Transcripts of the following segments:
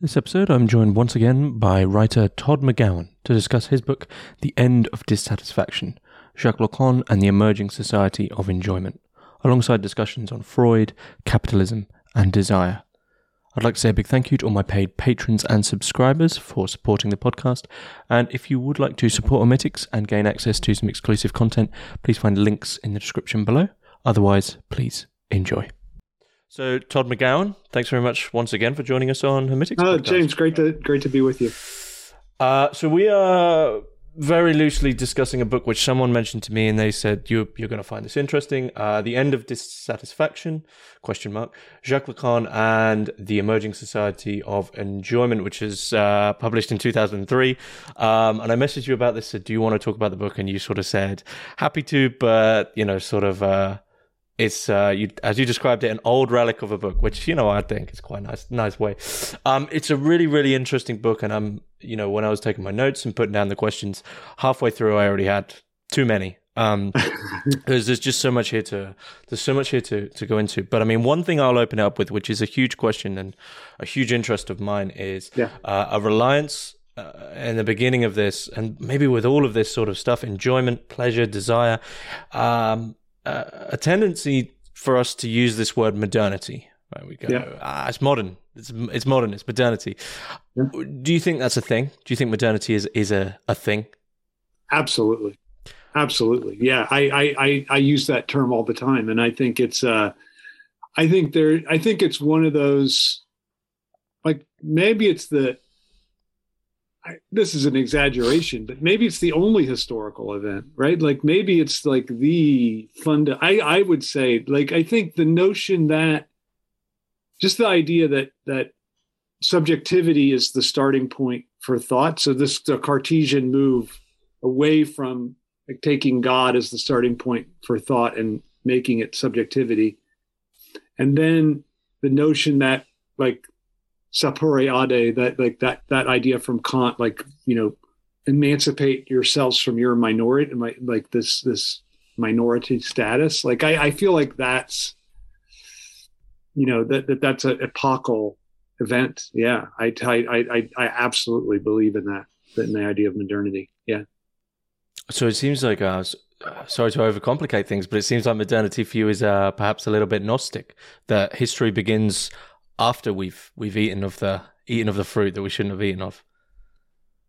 This episode, I'm joined once again by writer Todd McGowan to discuss his book, The End of Dissatisfaction Jacques Lacan and the Emerging Society of Enjoyment, alongside discussions on Freud, capitalism, and desire. I'd like to say a big thank you to all my paid patrons and subscribers for supporting the podcast. And if you would like to support Hermitix and gain access to some exclusive content, please find links in the description below. Otherwise, please enjoy. So, Todd McGowan, thanks very much once again for joining us on Hermitix. Oh, James, great to great to be with you. Uh, so we are very loosely discussing a book which someone mentioned to me, and they said you you're going to find this interesting. Uh, the End of Dissatisfaction? Question mark. Jacques Lacan and the Emerging Society of Enjoyment, which is uh, published in 2003. Um, and I messaged you about this. Said, do you want to talk about the book? And you sort of said happy to, but you know, sort of. It's uh, you, as you described it, an old relic of a book, which you know I think is quite nice, nice way. Um, it's a really, really interesting book, and I'm, you know, when I was taking my notes and putting down the questions, halfway through I already had too many. Um, there's, there's just so much here to there's so much here to to go into. But I mean, one thing I'll open it up with, which is a huge question and a huge interest of mine, is yeah. uh, a reliance uh, in the beginning of this, and maybe with all of this sort of stuff, enjoyment, pleasure, desire. Um, a tendency for us to use this word modernity. Right, we go, yeah. ah, it's modern. It's it's modern. It's modernity. Yeah. Do you think that's a thing? Do you think modernity is is a, a thing? Absolutely, absolutely. Yeah, I, I I I use that term all the time, and I think it's uh, I think there, I think it's one of those, like maybe it's the I, this is an exaggeration, but maybe it's the only historical event, right? Like maybe it's like the fund. I I would say like I think the notion that just the idea that that subjectivity is the starting point for thought. So this the Cartesian move away from like taking God as the starting point for thought and making it subjectivity, and then the notion that like sapere aude that like that that idea from kant like you know emancipate yourselves from your minority like this this minority status. Like i i feel like that's you know that, that that's an epochal event. Yeah I, I i i absolutely believe in that in the idea of modernity. Yeah. So it seems like uh sorry to overcomplicate things, but it seems like modernity for you is uh, perhaps a little bit gnostic. That history begins after we've we've eaten of the eaten of the fruit that we shouldn't have eaten of.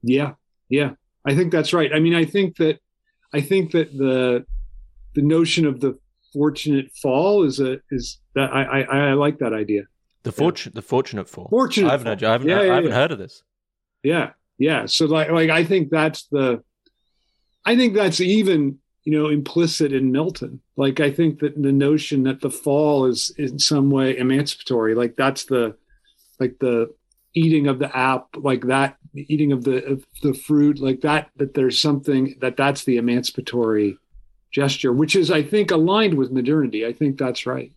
Yeah, yeah, I think that's right. I mean, I think that I think that the the notion of the fortunate fall is a is that I I, I like that idea. The fortune, yeah. the fortunate fall. Fortunate. I haven't, heard, I haven't, yeah, yeah, I haven't heard of this. Yeah, yeah. So like, like I think that's the, I think that's even you know implicit in Milton. Like I think that the notion that the fall is in some way emancipatory, like that's the like the eating of the app, like that eating of the of the fruit, like that that there's something that that's the emancipatory gesture, which is I think aligned with modernity. I think that's right.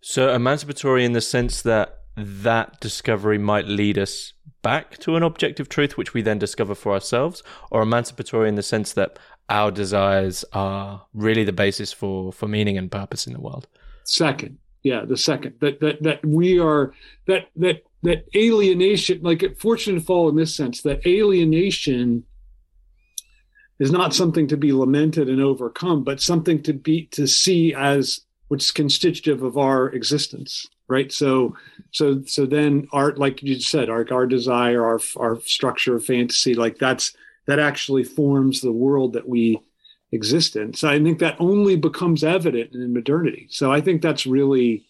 So emancipatory in the sense that that discovery might lead us back to an objective truth, which we then discover for ourselves, or emancipatory in the sense that our desires are really the basis for for meaning and purpose in the world. Second, yeah, the second. That that that we are that that that alienation, like fortunate to fall in this sense, that alienation is not something to be lamented and overcome, but something to be to see as what's constitutive of our existence right? So so so then art like you said our our desire our our structure of fantasy like that's that actually forms the world that we exist in. So I think that only becomes evident in modernity. So I think that's really,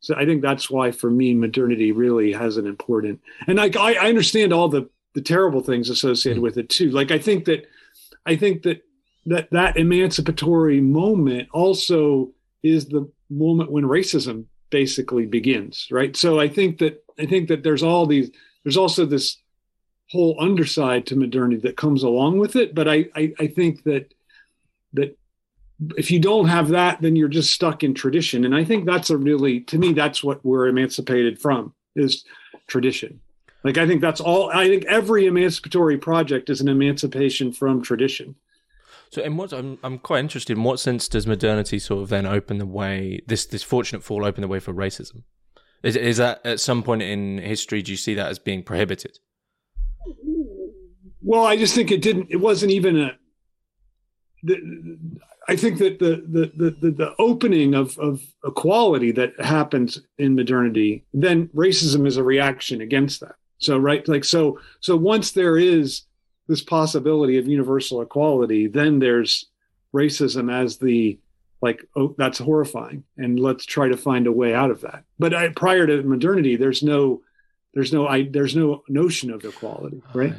so I think that's why for me modernity really has an important. And I I understand all the the terrible things associated mm-hmm. with it too. Like I think that I think that that that emancipatory moment also is the moment when racism basically begins, right? So I think that I think that there's all these there's also this whole underside to modernity that comes along with it. But I, I, I think that that if you don't have that, then you're just stuck in tradition. And I think that's a really, to me, that's what we're emancipated from is tradition. Like I think that's all. I think every emancipatory project is an emancipation from tradition. So, in what I'm, I'm quite interested. In what sense does modernity sort of then open the way? This this fortunate fall open the way for racism? Is is that at some point in history? Do you see that as being prohibited? Well, I just think it didn't. It wasn't even a. The, I think that the the the the opening of of equality that happens in modernity, then racism is a reaction against that. So right, like so so once there is this possibility of universal equality, then there's racism as the like oh that's horrifying and let's try to find a way out of that but I, prior to modernity there's no there's no I, there's no notion of equality oh, right?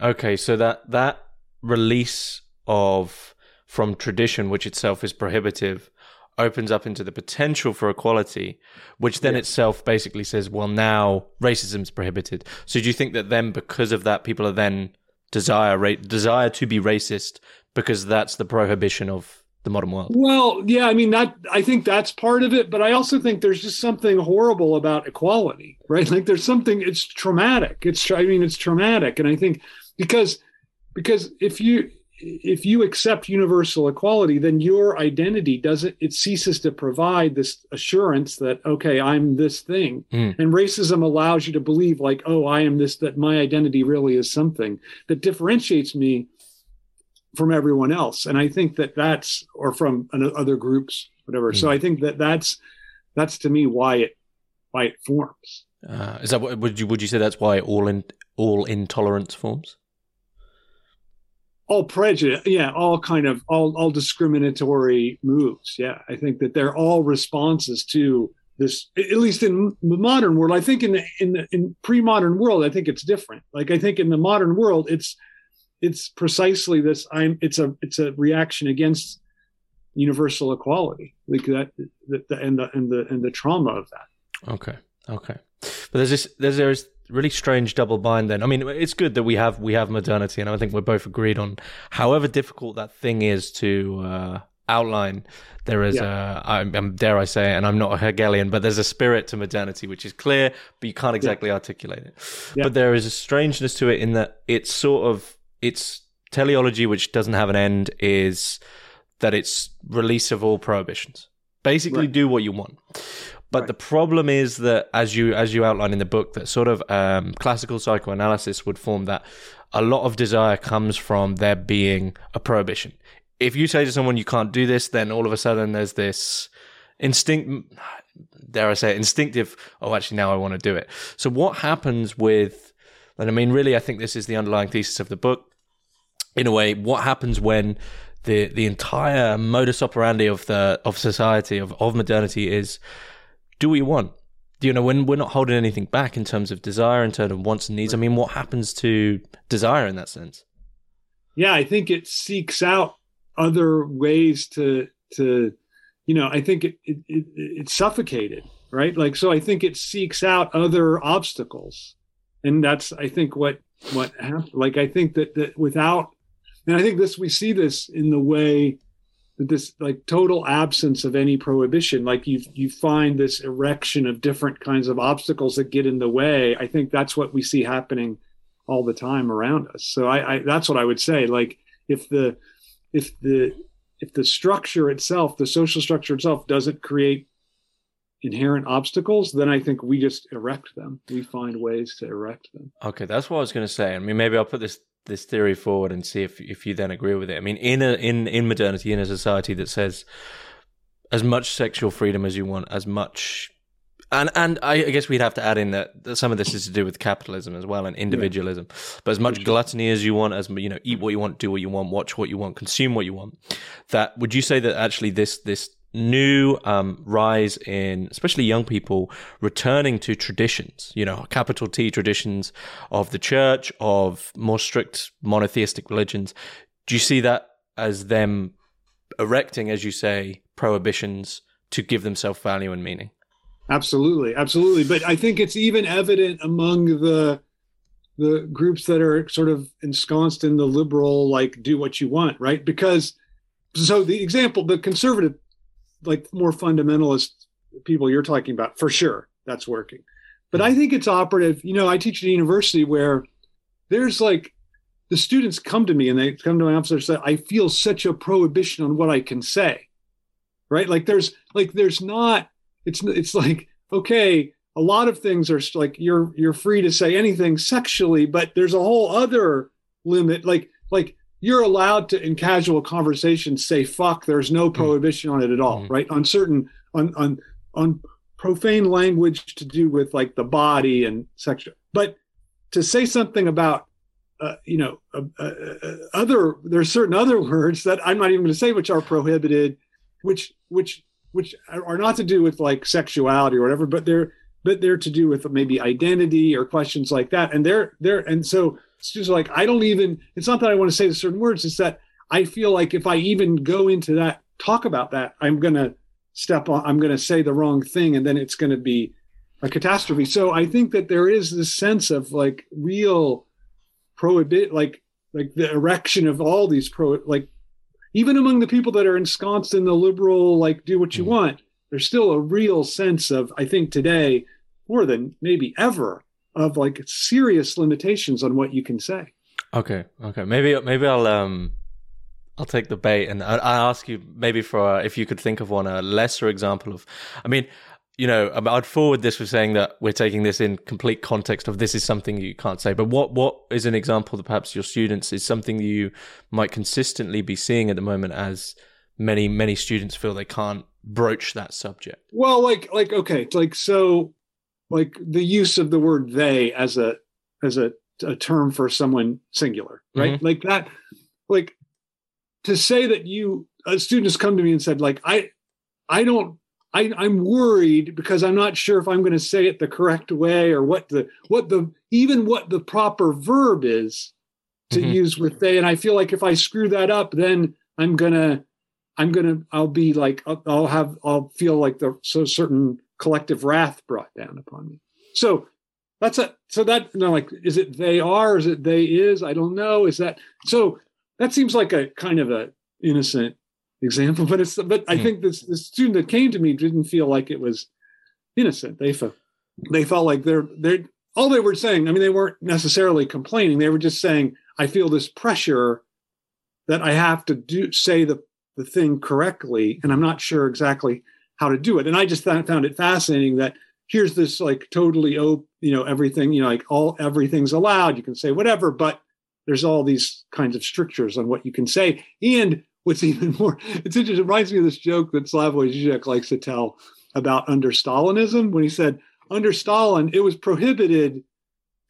Oh, okay so that that release of from tradition which itself is prohibitive opens up into the potential for equality which then yeah. itself basically says well now racism is prohibited. So do you think that then because of that people are then desire ra- desire to be racist because that's the prohibition of the modern world. Well, yeah, I mean that I think that's part of it, but I also think there's just something horrible about equality, right? Like there's something it's traumatic. It's I mean it's traumatic and I think because because if you if you accept universal equality then your identity doesn't it ceases to provide this assurance that okay i'm this thing mm. and racism allows you to believe like oh i am this that my identity really is something that differentiates me from everyone else. And i think that that's or from other groups whatever. Mm. so hmm. i think that that's that's to me why it why it forms. Uh, is that what would you would you say that's why all in all intolerance forms? All prejudice yeah all kind of all all discriminatory moves. Yeah i think that they're all responses to this at least in the modern world. I think in the in the in pre-modern world i think it's different. Like i think in the modern world it's it's precisely this i'm it's a it's a reaction against universal equality like that the, the, and the and the and the trauma of that okay okay but there's this there's there's really strange double bind then i mean it's good that we have we have modernity and i think we're both agreed on however difficult that thing is to uh, outline there is yeah. a I, um, dare i say it and i'm not a hegelian but there's a spirit to modernity which is clear but you can't exactly yeah. articulate it yeah. but there is a strangeness to it in that it's sort of its teleology, which doesn't have an end, is that it's release of all prohibitions. Basically, right. do what you want. But right. the problem is that, as you as you outline in the book, that sort of um, classical psychoanalysis would form that a lot of desire comes from there being a prohibition. If you say to someone you can't do this, then all of a sudden there's this instinct, dare I say, it, instinctive. Oh, actually, now I want to do it. So what happens with? And I mean, really, I think this is the underlying thesis of the book in a way, what happens when the the entire modus operandi of the of society of of modernity is do what you want. You know, when we're not holding anything back in terms of desire, in terms of wants and needs. I mean, what happens to desire in that sense? Yeah, I think it seeks out other ways to to you know i think it, it, it, it's suffocated right like so i think it seeks out other obstacles and that's i think what what happened like i think that that without and I think this we see this in the way that this like total absence of any prohibition, like you you find this erection of different kinds of obstacles that get in the way. I think that's what we see happening all the time around us. So I, I that's what I would say. Like if the if the if the structure itself, the social structure itself, doesn't create inherent obstacles, then I think we just erect them. We find ways to erect them. Okay, that's what I was going to say. I mean, maybe I'll put this this theory forward and see if if you then agree with it. I mean, in a in in modernity, in a society that says as much sexual freedom as you want, as much. And and I guess we'd have to add in that, that some of this is to do with capitalism as well and individualism. Yeah. But as much gluttony as you want, as you know, eat what you want, do what you want, watch what you want, consume what you want. That would you say that actually this this new um, rise in especially young people returning to traditions you know capital t traditions of the church of more strict monotheistic religions. Do you see that as them erecting as you say prohibitions to give themselves value and meaning? Absolutely absolutely. But i think it's even evident among the the groups that are sort of ensconced in the liberal like do what you want right? Because so the example the conservative like more fundamentalist people you're talking about for sure that's working. But i hmm. think it's operative. You know i teach at a university where there's like the students come to me and they come to my office and say i feel such a prohibition on what i can say. Right? Like there's like there's not it's it's like okay a lot of things are like you're you're free to say anything sexually, but there's a whole other limit. Like like you're allowed to in casual conversation say fuck. There's no hmm. prohibition on it at all, mm. right? On certain on on on profane language to do with like the body and sexual, but to say something about uh, you know uh, uh, uh other there's certain other words that I'm not even going to say which are prohibited, which which which are not to do with like sexuality or whatever, but they're but they're to do with maybe identity or questions like that. And they're they're and so it's just like I don't even. It's not that I want to say certain words. It's that I feel like if I even go into that talk about that, I'm gonna step on. I'm gonna say the wrong thing, and then it's gonna be a catastrophe. So I think that there is this sense of like real prohibit, like like the erection of all these pro, like even among the people that are ensconced in the liberal, like do what you mm-hmm. want. There's still a real sense of I think today more than maybe ever of like serious limitations on what you can say. Okay, okay, maybe maybe I'll um I'll take the bait and I'll, I'll ask you maybe for uh, if you could think of one a lesser example of. I mean, you know, I'd forward this with saying that we're taking this in complete context of this is something you can't say. But what what is an example that perhaps your students is something you might consistently be seeing at the moment as many many students feel they can't broach that subject? Well, like like okay, like so like the use of the word they as a as a, a term for someone singular right mm-hmm. like that like to say that you a student has come to me and said like i i don't I, I'm worried because I'm not sure if I'm going to say it the correct way or what the what the even what the proper verb is to mm-hmm. use with they. And I feel like if I screw that up, then I'm gonna I'm gonna I'll be like I'll, I'll have I'll feel like the so certain collective wrath brought down upon me. So that's a so that you know, like is it they are is it they is I don't know is that so that seems like a kind of a innocent example but it's but I hmm. think this the student that came to me didn't feel like it was innocent they felt they felt like they're they're all they were saying I mean they weren't necessarily complaining they were just saying I feel this pressure that I have to do say the the thing correctly and I'm not sure exactly how to do it. And I just found it fascinating that here's this like totally open, you know, everything, you know, like all everything's allowed. You can say whatever, but there's all these kinds of strictures on what you can say. And what's even more, it's interesting, it reminds me of this joke that Slavoj Žižek likes to tell about under Stalinism when he said, under Stalin, it was prohibited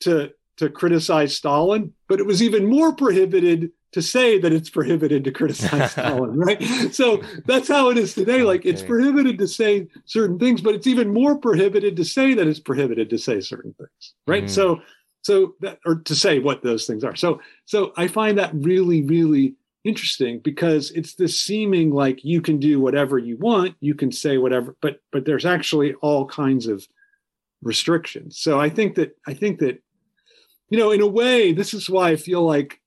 to to criticize Stalin, but it was even more prohibited to say that it's prohibited to criticize Stalin, right? So that's how it is today. Like okay. it's prohibited to say certain things, but it's even more prohibited to say that it's prohibited to say certain things, right? Mm. So, so that or to say what those things are. So, so I find that really, really interesting because it's this seeming like you can do whatever you want, you can say whatever, but but there's actually all kinds of restrictions. So I think that I think that you know, in a way, this is why I feel like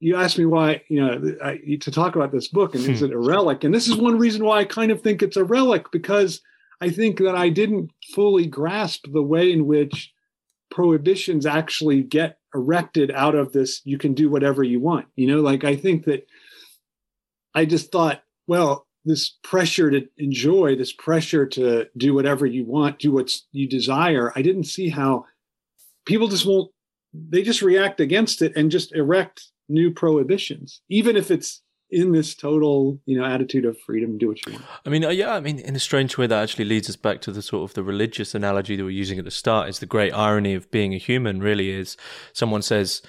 you asked me why you know I, to talk about this book and is hmm. it a relic? And this is one reason why i kind of think it's a relic because i think that i didn't fully grasp the way in which prohibitions actually get erected out of this you can do whatever you want you know? Like i think that i just thought well this pressure to enjoy this pressure to do whatever you want do what you desire i didn't see how people just won't they just react against it and just erect new prohibitions, even if it's in this total, you know, attitude of freedom, do what you want. I mean, uh, yeah, I mean, in a strange way, that actually leads us back to the sort of the religious analogy that we're using at the start. Is the great irony of being a human really is someone says,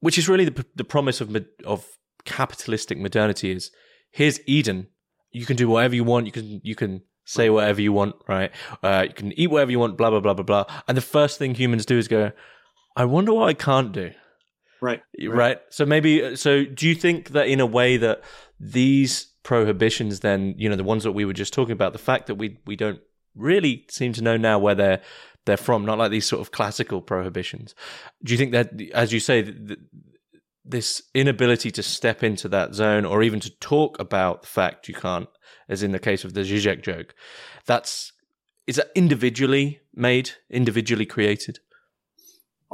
which is really the the promise of of capitalistic modernity is here's Eden, you can do whatever you want, you can you can say whatever you want, right? Uh, you can eat whatever you want, blah blah blah blah blah. And the first thing humans do is go, I wonder what I can't do. Right, right. Right. So maybe uh, so do you think that in a way that these prohibitions then, you know, the ones that we were just talking about, the fact that we we don't really seem to know now where they're they're from, not like these sort of classical prohibitions. Do you think that as you say th- this inability to step into that zone or even to talk about the fact you can't as in the case of the Zizek joke, that's is that individually made, individually created?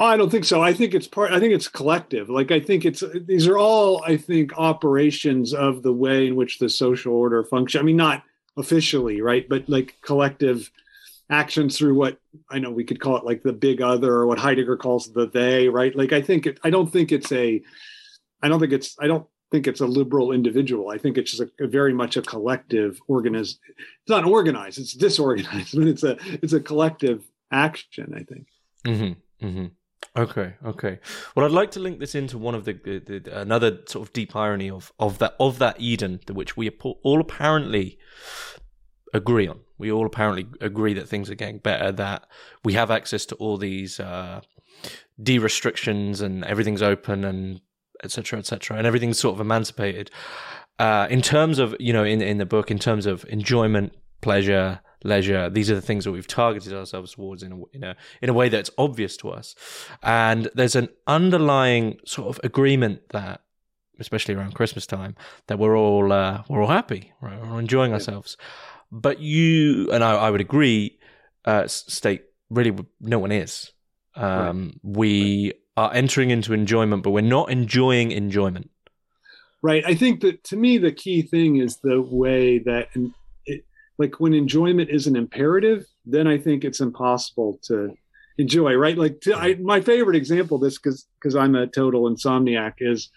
Oh, I don't think so. I think it's part. I think it's collective. Like I think it's these are all. I think operations of the way in which the social order function. I mean, not officially, right, but like collective actions through what I know we could call it like the big other or what Heidegger calls the they, right? Like I think it, I don't think it's a, I don't think it's, I don't think it's a liberal individual. I think it's just a, a very much a collective organism. It's not organized; it's disorganized, but it's a it's a collective action. I think. Mm-hmm, mm-hmm. Okay, okay. Well, I'd like to link this into one of the, the, the, another sort of deep irony of of that of that Eden, which we all apparently agree on. We all apparently agree that things are getting better. That we have access to all these uh, de restrictions and everything's open and etc., etc., and everything's sort of emancipated. Uh, in terms of you know, in in the book, in terms of enjoyment, pleasure, leisure, these are the things that we've targeted ourselves towards in a in a in a way that's obvious to us, and there's an underlying sort of agreement that. Especially around Christmas time, that we're all uh, we're all happy, right? we're enjoying ourselves. But you and I, I would agree, uh, state really no one is. Um, right. We are entering into enjoyment, but we're not enjoying enjoyment. Right. I think that to me, the key thing is the way that, like, when enjoyment is an imperative, then I think it's impossible to enjoy. Right. Like, to, I, my favorite example of this, because because I'm a total insomniac, is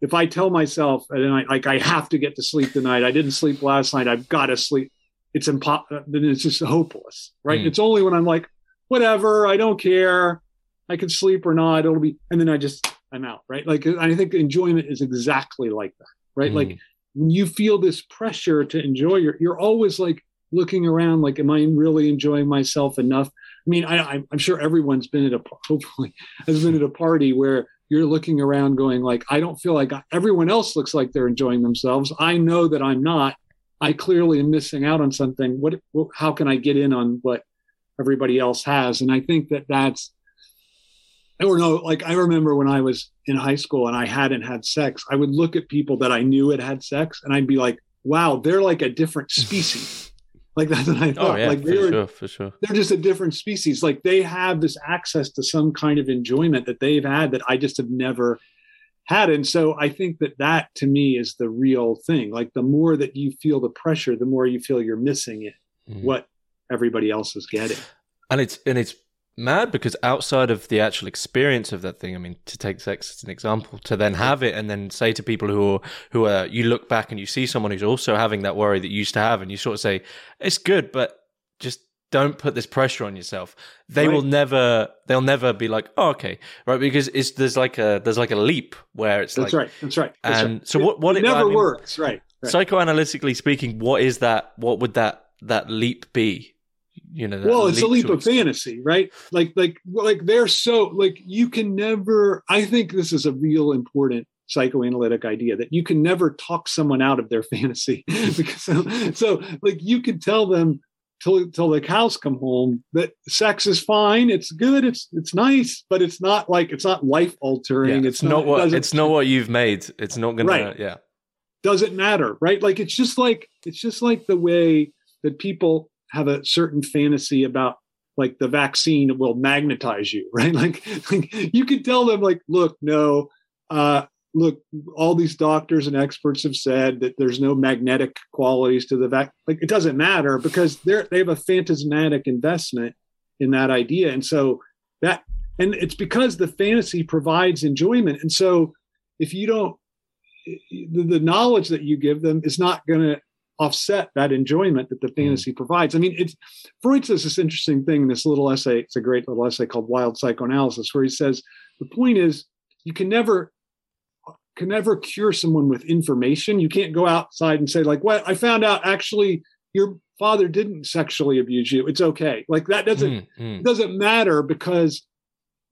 if I tell myself, and I like, I have to get to sleep tonight. I didn't sleep last night. I've got to sleep. It's impossible. Then it's just hopeless. Right. Mm. It's only when I'm like, whatever, I don't care. I can sleep or not. It'll be, and then I just, I'm out, right? Like, I think enjoyment is exactly like that, right? Mm. Like, when you feel this pressure to enjoy, you're, you're always like looking around, like, am I really enjoying myself enough? I mean, I, I'm sure everyone's been at a, hopefully, has been at a party where you're looking around going, like, I don't feel like I, everyone else looks like they're enjoying themselves. I know that I'm not. I clearly am missing out on something. What, how can I get in on what everybody else has? And I think that that's, or no, like I remember when I was in high school and I hadn't had sex, I would look at people that I knew had had sex and I'd be like, wow, they're like a different species. like that's what I oh, thought. Oh, yeah, like for sure, for sure. They're just a different species. Like they have this access to some kind of enjoyment that they've had that I just have never had. And so I think that that to me is the real thing. Like the more that you feel the pressure, the more you feel you're missing it, mm-hmm. what everybody else is getting. And it's and it's mad because outside of the actual experience of that thing, I mean, to take sex as an example, to then have it and then say to people who are, who are, you look back and you see someone who's also having that worry that you used to have, and you sort of say, it's good, but just don't put this pressure on yourself. They right. will never, they'll never be like, oh, okay, right? Because it's there's like a there's like a leap where it's that's like, right, that's right. That's and right. so what what it, it never I mean, works, right, right? Psychoanalytically speaking, what is that? What would that that leap be? You know well it's a leap of fantasy right? Like like like they're so like you can never i think this is a real important psychoanalytic idea that you can never talk someone out of their fantasy because so, so like you can tell them till till the cows come home that sex is fine it's good it's it's nice but it's not like it's not life altering yeah, it's, it's, not, what it's not what you've made it's not gonna right. yeah. Doesn't matter right? Like it's just like it's just like the way that people have a certain fantasy about like the vaccine will magnetize you, right? Like, like you could tell them, like, look, no, uh, look, all these doctors and experts have said that there's no magnetic qualities to the vaccine. Like, it doesn't matter because they're they have a phantasmatic investment in that idea, and so that, and it's because the fantasy provides enjoyment, and so if you don't, the, the knowledge that you give them is not going to offset that enjoyment that the hmm. fantasy mm. provides. I mean, it's Freud says this interesting thing in this little essay. It's a great little essay called Wild Psychoanalysis, where he says the point is you can never can never cure someone with information. You can't go outside and say like, "Well, I found out actually your father didn't sexually abuse you. It's okay." Like that doesn't mm, mm. doesn't matter because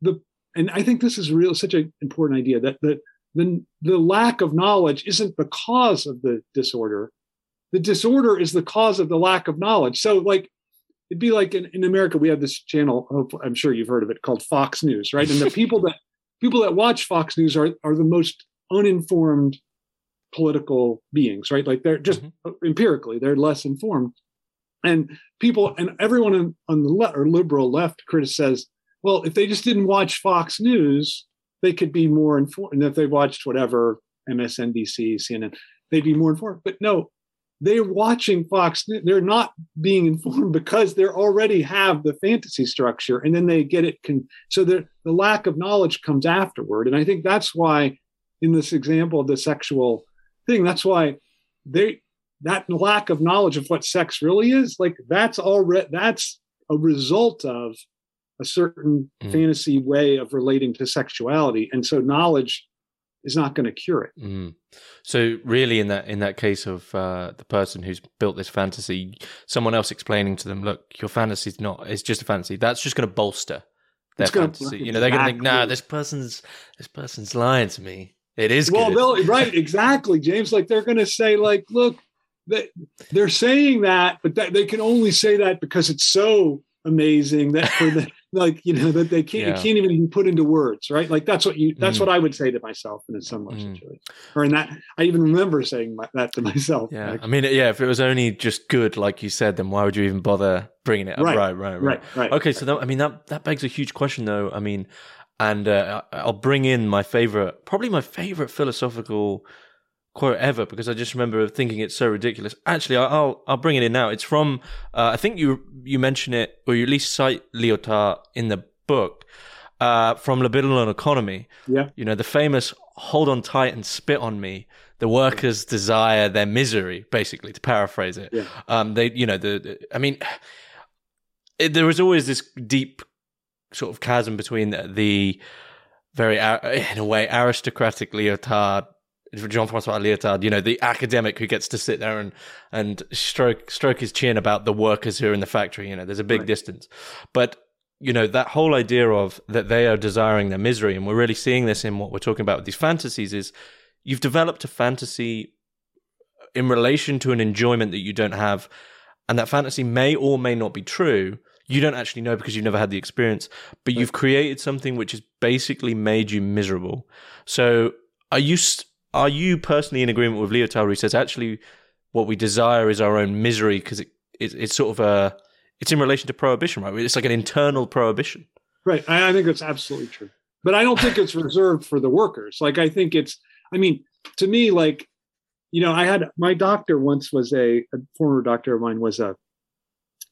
the and I think this is real such an important idea that that the the lack of knowledge isn't the cause of the disorder the disorder is the cause of the lack of knowledge. So, like, it'd be like in, in America, we have this channel. I'm sure you've heard of it called Fox News, right? And the people that people that watch Fox News are are the most uninformed political beings, right? Like they're just mm-hmm. empirically they're less informed, and people and everyone on, on the left or liberal left says, well, if they just didn't watch Fox News, they could be more informed. And if they watched whatever MSNBC, CNN, they'd be more informed. But no, they're watching Fox. They're not being informed because they already have the fantasy structure, and then they get it. Con- so the the lack of knowledge comes afterward, and I think that's why, in this example of the sexual thing, that's why they that lack of knowledge of what sex really is, like that's already that's a result of a certain mm. fantasy way of relating to sexuality, and so knowledge is not going to cure it. Mm. So really, in that in that case of uh, the person who's built this fantasy, someone else explaining to them, "Look, your fantasy is not; it's just a fantasy." That's just going to bolster their fantasy. you know, they're going to think, "Nah, this person's this person's lying to me." It is well, right? Exactly, James. Like they're going to say, like, "Look, they, they're saying that, but that, they can only say that because it's so amazing that for the like you know that they can't yeah. can't even put into words right? Like that's what you that's mm. what i would say to myself in a similar mm. situation or in that i even remember saying my, that to myself yeah like, i mean yeah if it was only just good like you said then why would you even bother bringing it up? Right. Right right right, right, okay so that, i mean that that begs a huge question though. I mean and uh, i'll bring in my favorite probably my favorite philosophical quote ever because I just remember thinking it's so ridiculous. Actually, I'll I'll bring it in now. It's from uh, I think you you mention it or you at least cite Lyotard in the book uh, from Libidinal Economy. Yeah, you know the famous "Hold on tight and spit on me." The workers yeah. desire their misery, basically, to paraphrase it. Yeah. Um, they, you know, the, the I mean, it, there was always this deep sort of chasm between the, the very, in a way, aristocratic Lyotard Jean-Francois Lyotard, you know, the academic who gets to sit there and and stroke stroke his chin about the workers who are in the factory. You know, there's a big right. distance, but you know that whole idea of that they are desiring their misery, and we're really seeing this in what we're talking about with these fantasies. Is you've developed a fantasy in relation to an enjoyment that you don't have, and that fantasy may or may not be true. You don't actually know because you've never had the experience, but right. you've created something which has basically made you miserable. So, are you? Are you personally in agreement with Lyotard who says actually what we desire is our own misery because it, it, it's sort of a it's in relation to prohibition, right? It's like an internal prohibition. Right. I, I think it's absolutely true. But I don't think it's reserved for the workers. Like I think it's I mean, to me, like, you know, I had my doctor once was a, a former doctor of mine was a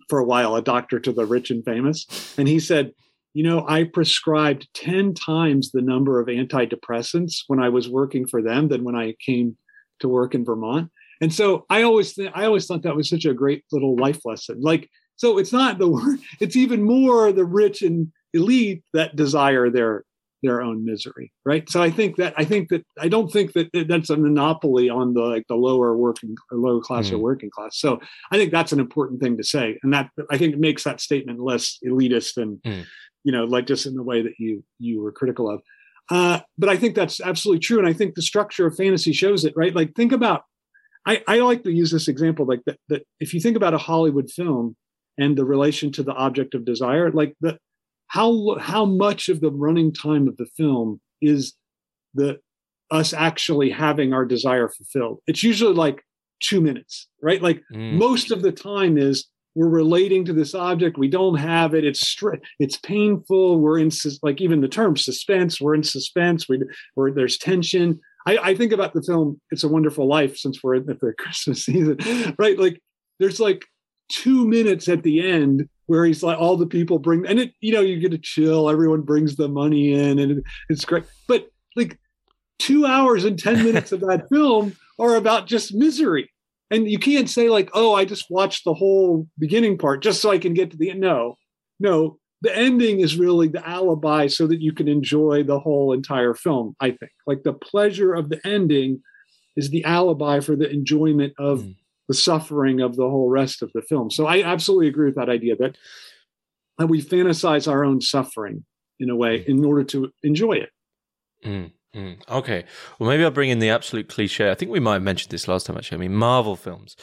for a while a doctor to the rich and famous. And he said, you know, I prescribed 10 times the number of antidepressants when I was working for them than when I came to work in Vermont. And so I always th- I always thought that was such a great little life lesson. Like, so it's not the word, it's even more the rich and elite that desire their their own misery, right? So I think that I think that I don't think that that's a monopoly on the like the lower working or lower class mm. or working class. So I think that's an important thing to say, and that I think it makes that statement less elitist and mm you know, like just in the way that you you were critical of. Uh, but I think that's absolutely true, and I think the structure of fantasy shows it. Right? Like think about. I, I like to use this example, like that. That if you think about a Hollywood film and the relation to the object of desire, like the how how much of the running time of the film is the us actually having our desire fulfilled. It's usually like two minutes, right? Like mm. most of the time is we're relating to this object we don't have it it's str- it's painful we're in sus- like even the term suspense we're in suspense we where there's tension I, I think about the film it's a wonderful life since we're in the christmas season right like there's like two minutes at the end where he's like all the people bring and it you know you get a chill everyone brings the money in and it, it's great. But like two hours and 10 minutes of that film are about just misery. And you can't say like oh i just watched the whole beginning part just so i can get to the end no no. The ending is really the alibi so that you can enjoy the whole entire film i think. Like the pleasure of the ending is the alibi for the enjoyment of mm. The suffering of the whole rest of the film so i absolutely agree with that idea that, that we fantasize our own suffering in a way mm. in order to enjoy it mm. Mm, okay. Well, maybe I'll bring in the absolute cliche. I think we might have mentioned this last time, actually. I mean, Marvel films.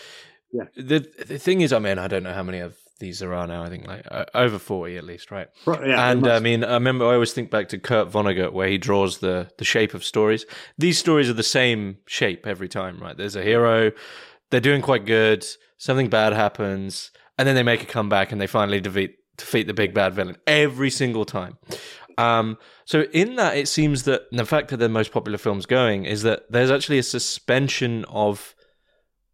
Yeah. The the thing is, I mean, I don't know how many of these there are now. I think like uh, over forty at least, right? right yeah, and I mean, I remember I always think back to Kurt Vonnegut where he draws the the shape of stories. These stories are the same shape every time, right? There's a hero, they're doing quite good. Something bad happens, and then they make a comeback and they finally defeat defeat the big bad villain every single time. Um, so in that, it seems that the fact that the most popular films going is that there's actually a suspension of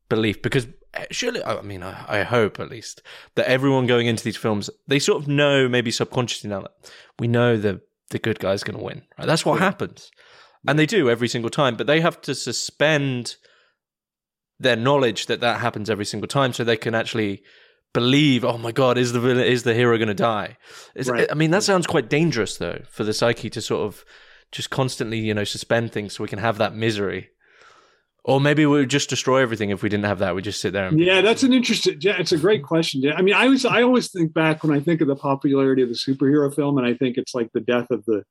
belief because eh, surely I mean I, I, hope at least that everyone going into these films they sort of know maybe subconsciously now that we know the the good guy's going to win right that's what yeah. happens and they do every single time but they have to suspend their knowledge that that happens every single time so they can actually believe oh my god is the villain is the hero going to die right. i mean that sounds quite dangerous though for the psyche to sort of just constantly you know suspend things so we can have that misery or maybe we would just destroy everything if we didn't have that. We just sit there. And yeah, that's an interesting. Yeah, it's a great question. I mean, I was I always think back when I think of the popularity of the superhero film, and I think it's like the death of the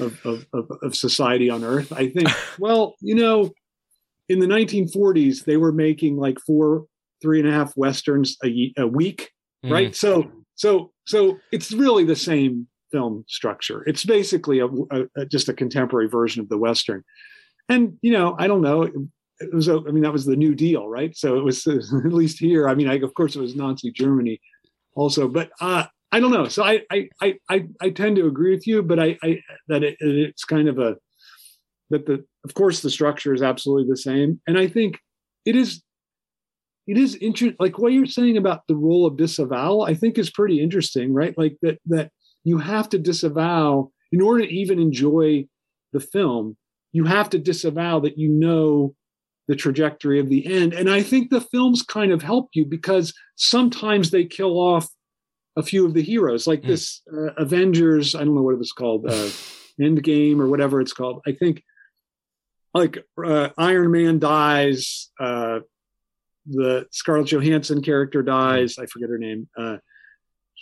of of, of, of society on Earth. I think, well, you know, in the 1940s, they were making like four, three and a half westerns a, a week, mm. right? So, so, so it's really the same film structure. It's basically a, a, just a contemporary version of the western. And you know, I don't know it was I mean that was the New Deal, right? So it was at least here. I mean, I, of course, it was Nazi Germany, also, but uh, I don't know. So I I I I tend to agree with you, but I, I that it, it's kind of a that the of course the structure is absolutely the same, and I think it is it is interesting. Like what you're saying about the role of disavowal, I think is pretty interesting, right? Like that that you have to disavow in order to even enjoy the film. You have to disavow that you know the trajectory of the end. And I think the films kind of help you because sometimes they kill off a few of the heroes, like mm. this uh, Avengers. I don't know what it was called, uh, Endgame or whatever it's called. I think like uh, Iron Man dies, uh, the Scarlett Johansson character dies. I forget her name. Uh,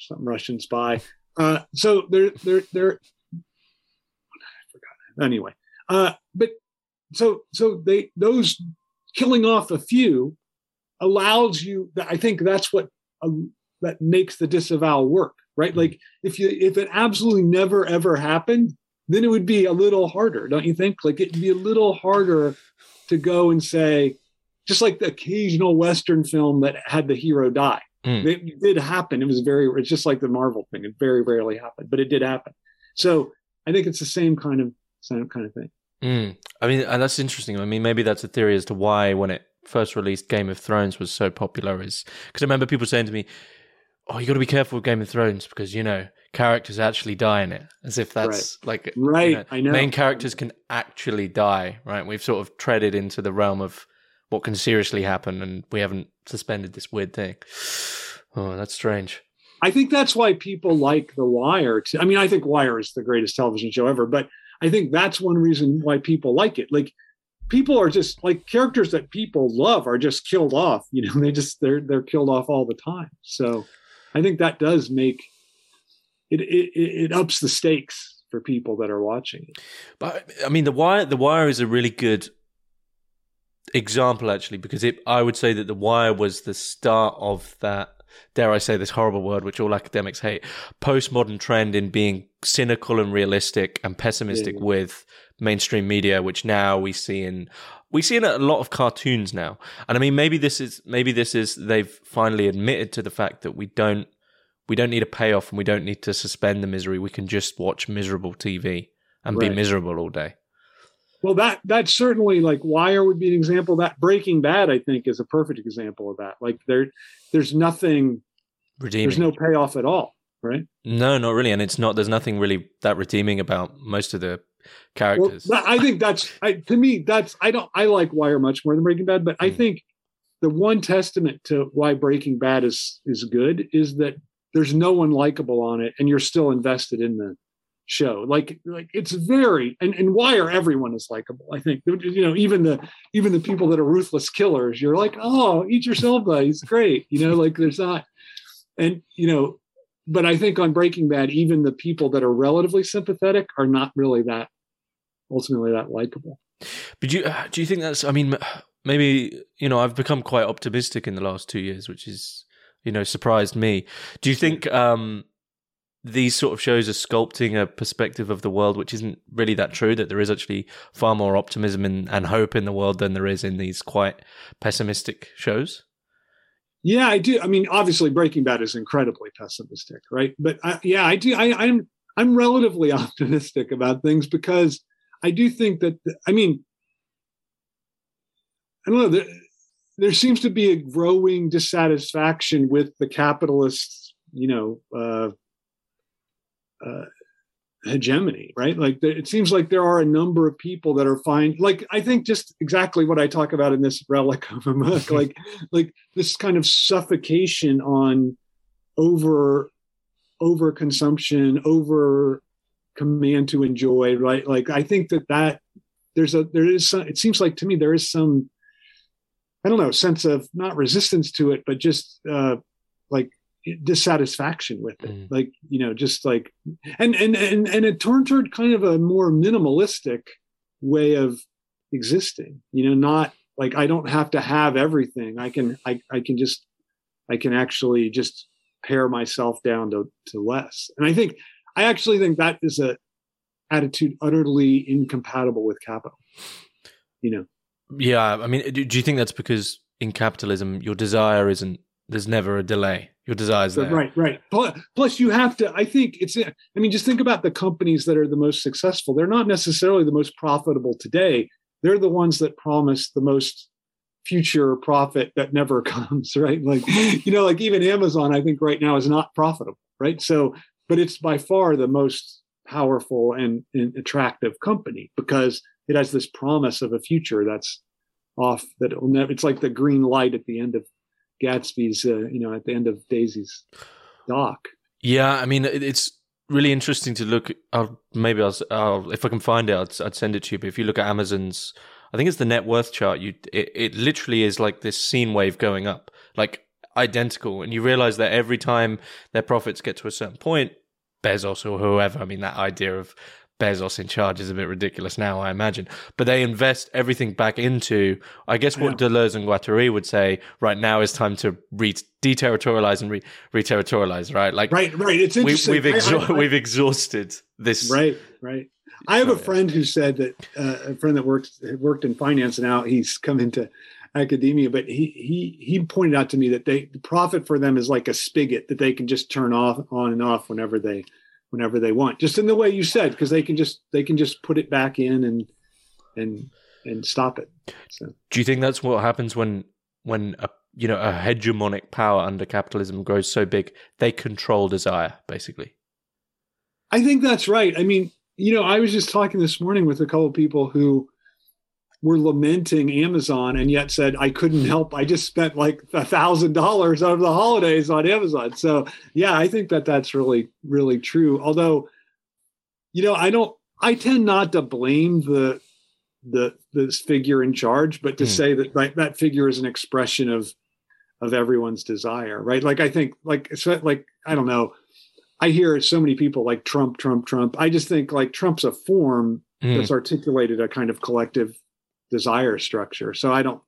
some Russian spy. Uh, so they're they're they're. I forgot. Anyway, uh, but so so they those killing off a few allows you i think that's what um, that makes the disavow work right mm-hmm. like if you if it absolutely never ever happened then it would be a little harder don't you think like it'd be a little harder to go and say just like the occasional western film that had the hero die mm. it did happen it was very it's just like the marvel thing it very rarely happened but it did happen so i think it's the same kind of same kind of thing Mm. I mean, and that's interesting. I mean, maybe that's a theory as to why when it first released, Game of Thrones was so popular. Is because I remember people saying to me, "Oh, you got to be careful with Game of Thrones because you know characters actually die in it." As if that's right. like right. You know, I know main characters can actually die. Right? We've sort of treaded into the realm of what can seriously happen, and we haven't suspended this weird thing. Oh, that's strange. I think that's why people like The Wire. I mean, I think Wire is the greatest television show ever, but I think that's one reason why people like it. Like people are just like characters that people love are just killed off. You know, they just they're they're killed off all the time. So I think that does make it it, it ups the stakes for people that are watching it. But I mean, the wire the wire is a really good example actually because it I would say that the wire was the start of that dare I say this horrible word, which all academics hate, postmodern trend in being cynical and realistic and pessimistic yeah. with mainstream media, which now we see in we see in a lot of cartoons now. And I mean, maybe this is maybe this is they've finally admitted to the fact that we don't we don't need a payoff and we don't need to suspend the misery. We can just watch miserable TV and right. be miserable all day. Well, that that's certainly like Wire would be an example. That Breaking Bad, I think, is a perfect example of that. Like there, there's nothing redeeming. There's no payoff at all, right? No, not really, and it's not. There's nothing really that redeeming about most of the characters. Well, I think that's I, to me. That's I don't. I like Wire much more than Breaking Bad, but mm. I hmm. think the one testament to why Breaking Bad is is good is that there's no one likable on it, and you're still invested in the show. Like like it's very and and Wire everyone is likable. I think you know even the even the people that are ruthless killers. You're like oh eat yourself, buddy. He's great. You know like there's not and you know but I think on Breaking Bad even the people that are relatively sympathetic are not really that ultimately that likable. But do you uh, do you think that's I mean maybe you know I've become quite optimistic in the last 2 years which is you know surprised me. Do you think um these sort of shows are sculpting a perspective of the world which isn't really that true that there is actually far more optimism and, and hope in the world than there is in these quite pessimistic shows? Yeah i do. I mean obviously breaking bad is incredibly pessimistic right? But I, yeah i do I, i'm i'm relatively optimistic about things because i do think that i mean i don't know there seems to be a growing dissatisfaction with the capitalist, you know, uh, uh, hegemony, right? Like it seems like there are a number of people that are fine. Like I think just exactly what I talk about in this relic of a book, like like this kind of suffocation on over over consumption, over command to enjoy, right? Like I think that that there's a there is some. It seems like to me there is some. I don't know sense of not resistance to it, but just uh, like dissatisfaction with it. Mm. like you know just like and and and and it turned toward kind of a more minimalistic way of existing you know not like i don't have to have everything. I can i, I can just i can actually just pare myself down to to less. And i think i actually think that is a attitude utterly incompatible with capital you know yeah i mean do, do you think that's because in capitalism your desire isn't there's never a delay your desires there. Right, right. Plus, you have to. I think it's. I mean, just think about the companies that are the most successful. They're not necessarily the most profitable today. They're the ones that promise the most future profit that never comes. Right, like you know, like even Amazon. I think right now is not profitable. Right. So, but it's by far the most powerful and, and attractive company because it has this promise of a future that's off. That never. It's like the green light at the end of Gatsby's, uh, you know, at the end of Daisy's dock. Yeah, I mean, it's really interesting to look. I'll, maybe I'll, I'll, if I can find it, I'd, I'd, send it to you. But if you look at Amazon's, I think it's the net worth chart. You, it, it literally is like this sine wave going up, like identical, and you realize that every time their profits get to a certain point, Bezos or whoever, I mean, that idea of Bezos in charge is a bit ridiculous now, I imagine. But they invest everything back into, I guess, what yeah. Deleuze and Guattari would say. Right now is time to re- deterritorialize and re- reterritorialize. Right, like right, right. It's interesting. We, have exha- I, I, we've exhausted this. Right, right. I have a friend who said that uh, a friend that worked worked in finance and now he's come into academia, but he he he pointed out to me that they the profit for them is like a spigot that they can just turn off on and off whenever they whenever they want just in the way you said because they can just they can just put it back in and and and stop it. So. Do you think that's what happens when when a you know a hegemonic power under capitalism grows so big they control desire basically? I think that's right. I mean you know i was just talking this morning with a couple of people who were lamenting Amazon and yet said I couldn't help. I just spent like a thousand dollars over the holidays on Amazon. So yeah, I think that that's really really true. Although, you know, I don't. I tend not to blame the the this figure in charge, but to mm. say that right, that figure is an expression of of everyone's desire, right? Like I think like so, like I don't know. I hear so many people like Trump, Trump, Trump. I just think like Trump's a form mm. that's articulated a kind of collective desire structure. So I don't,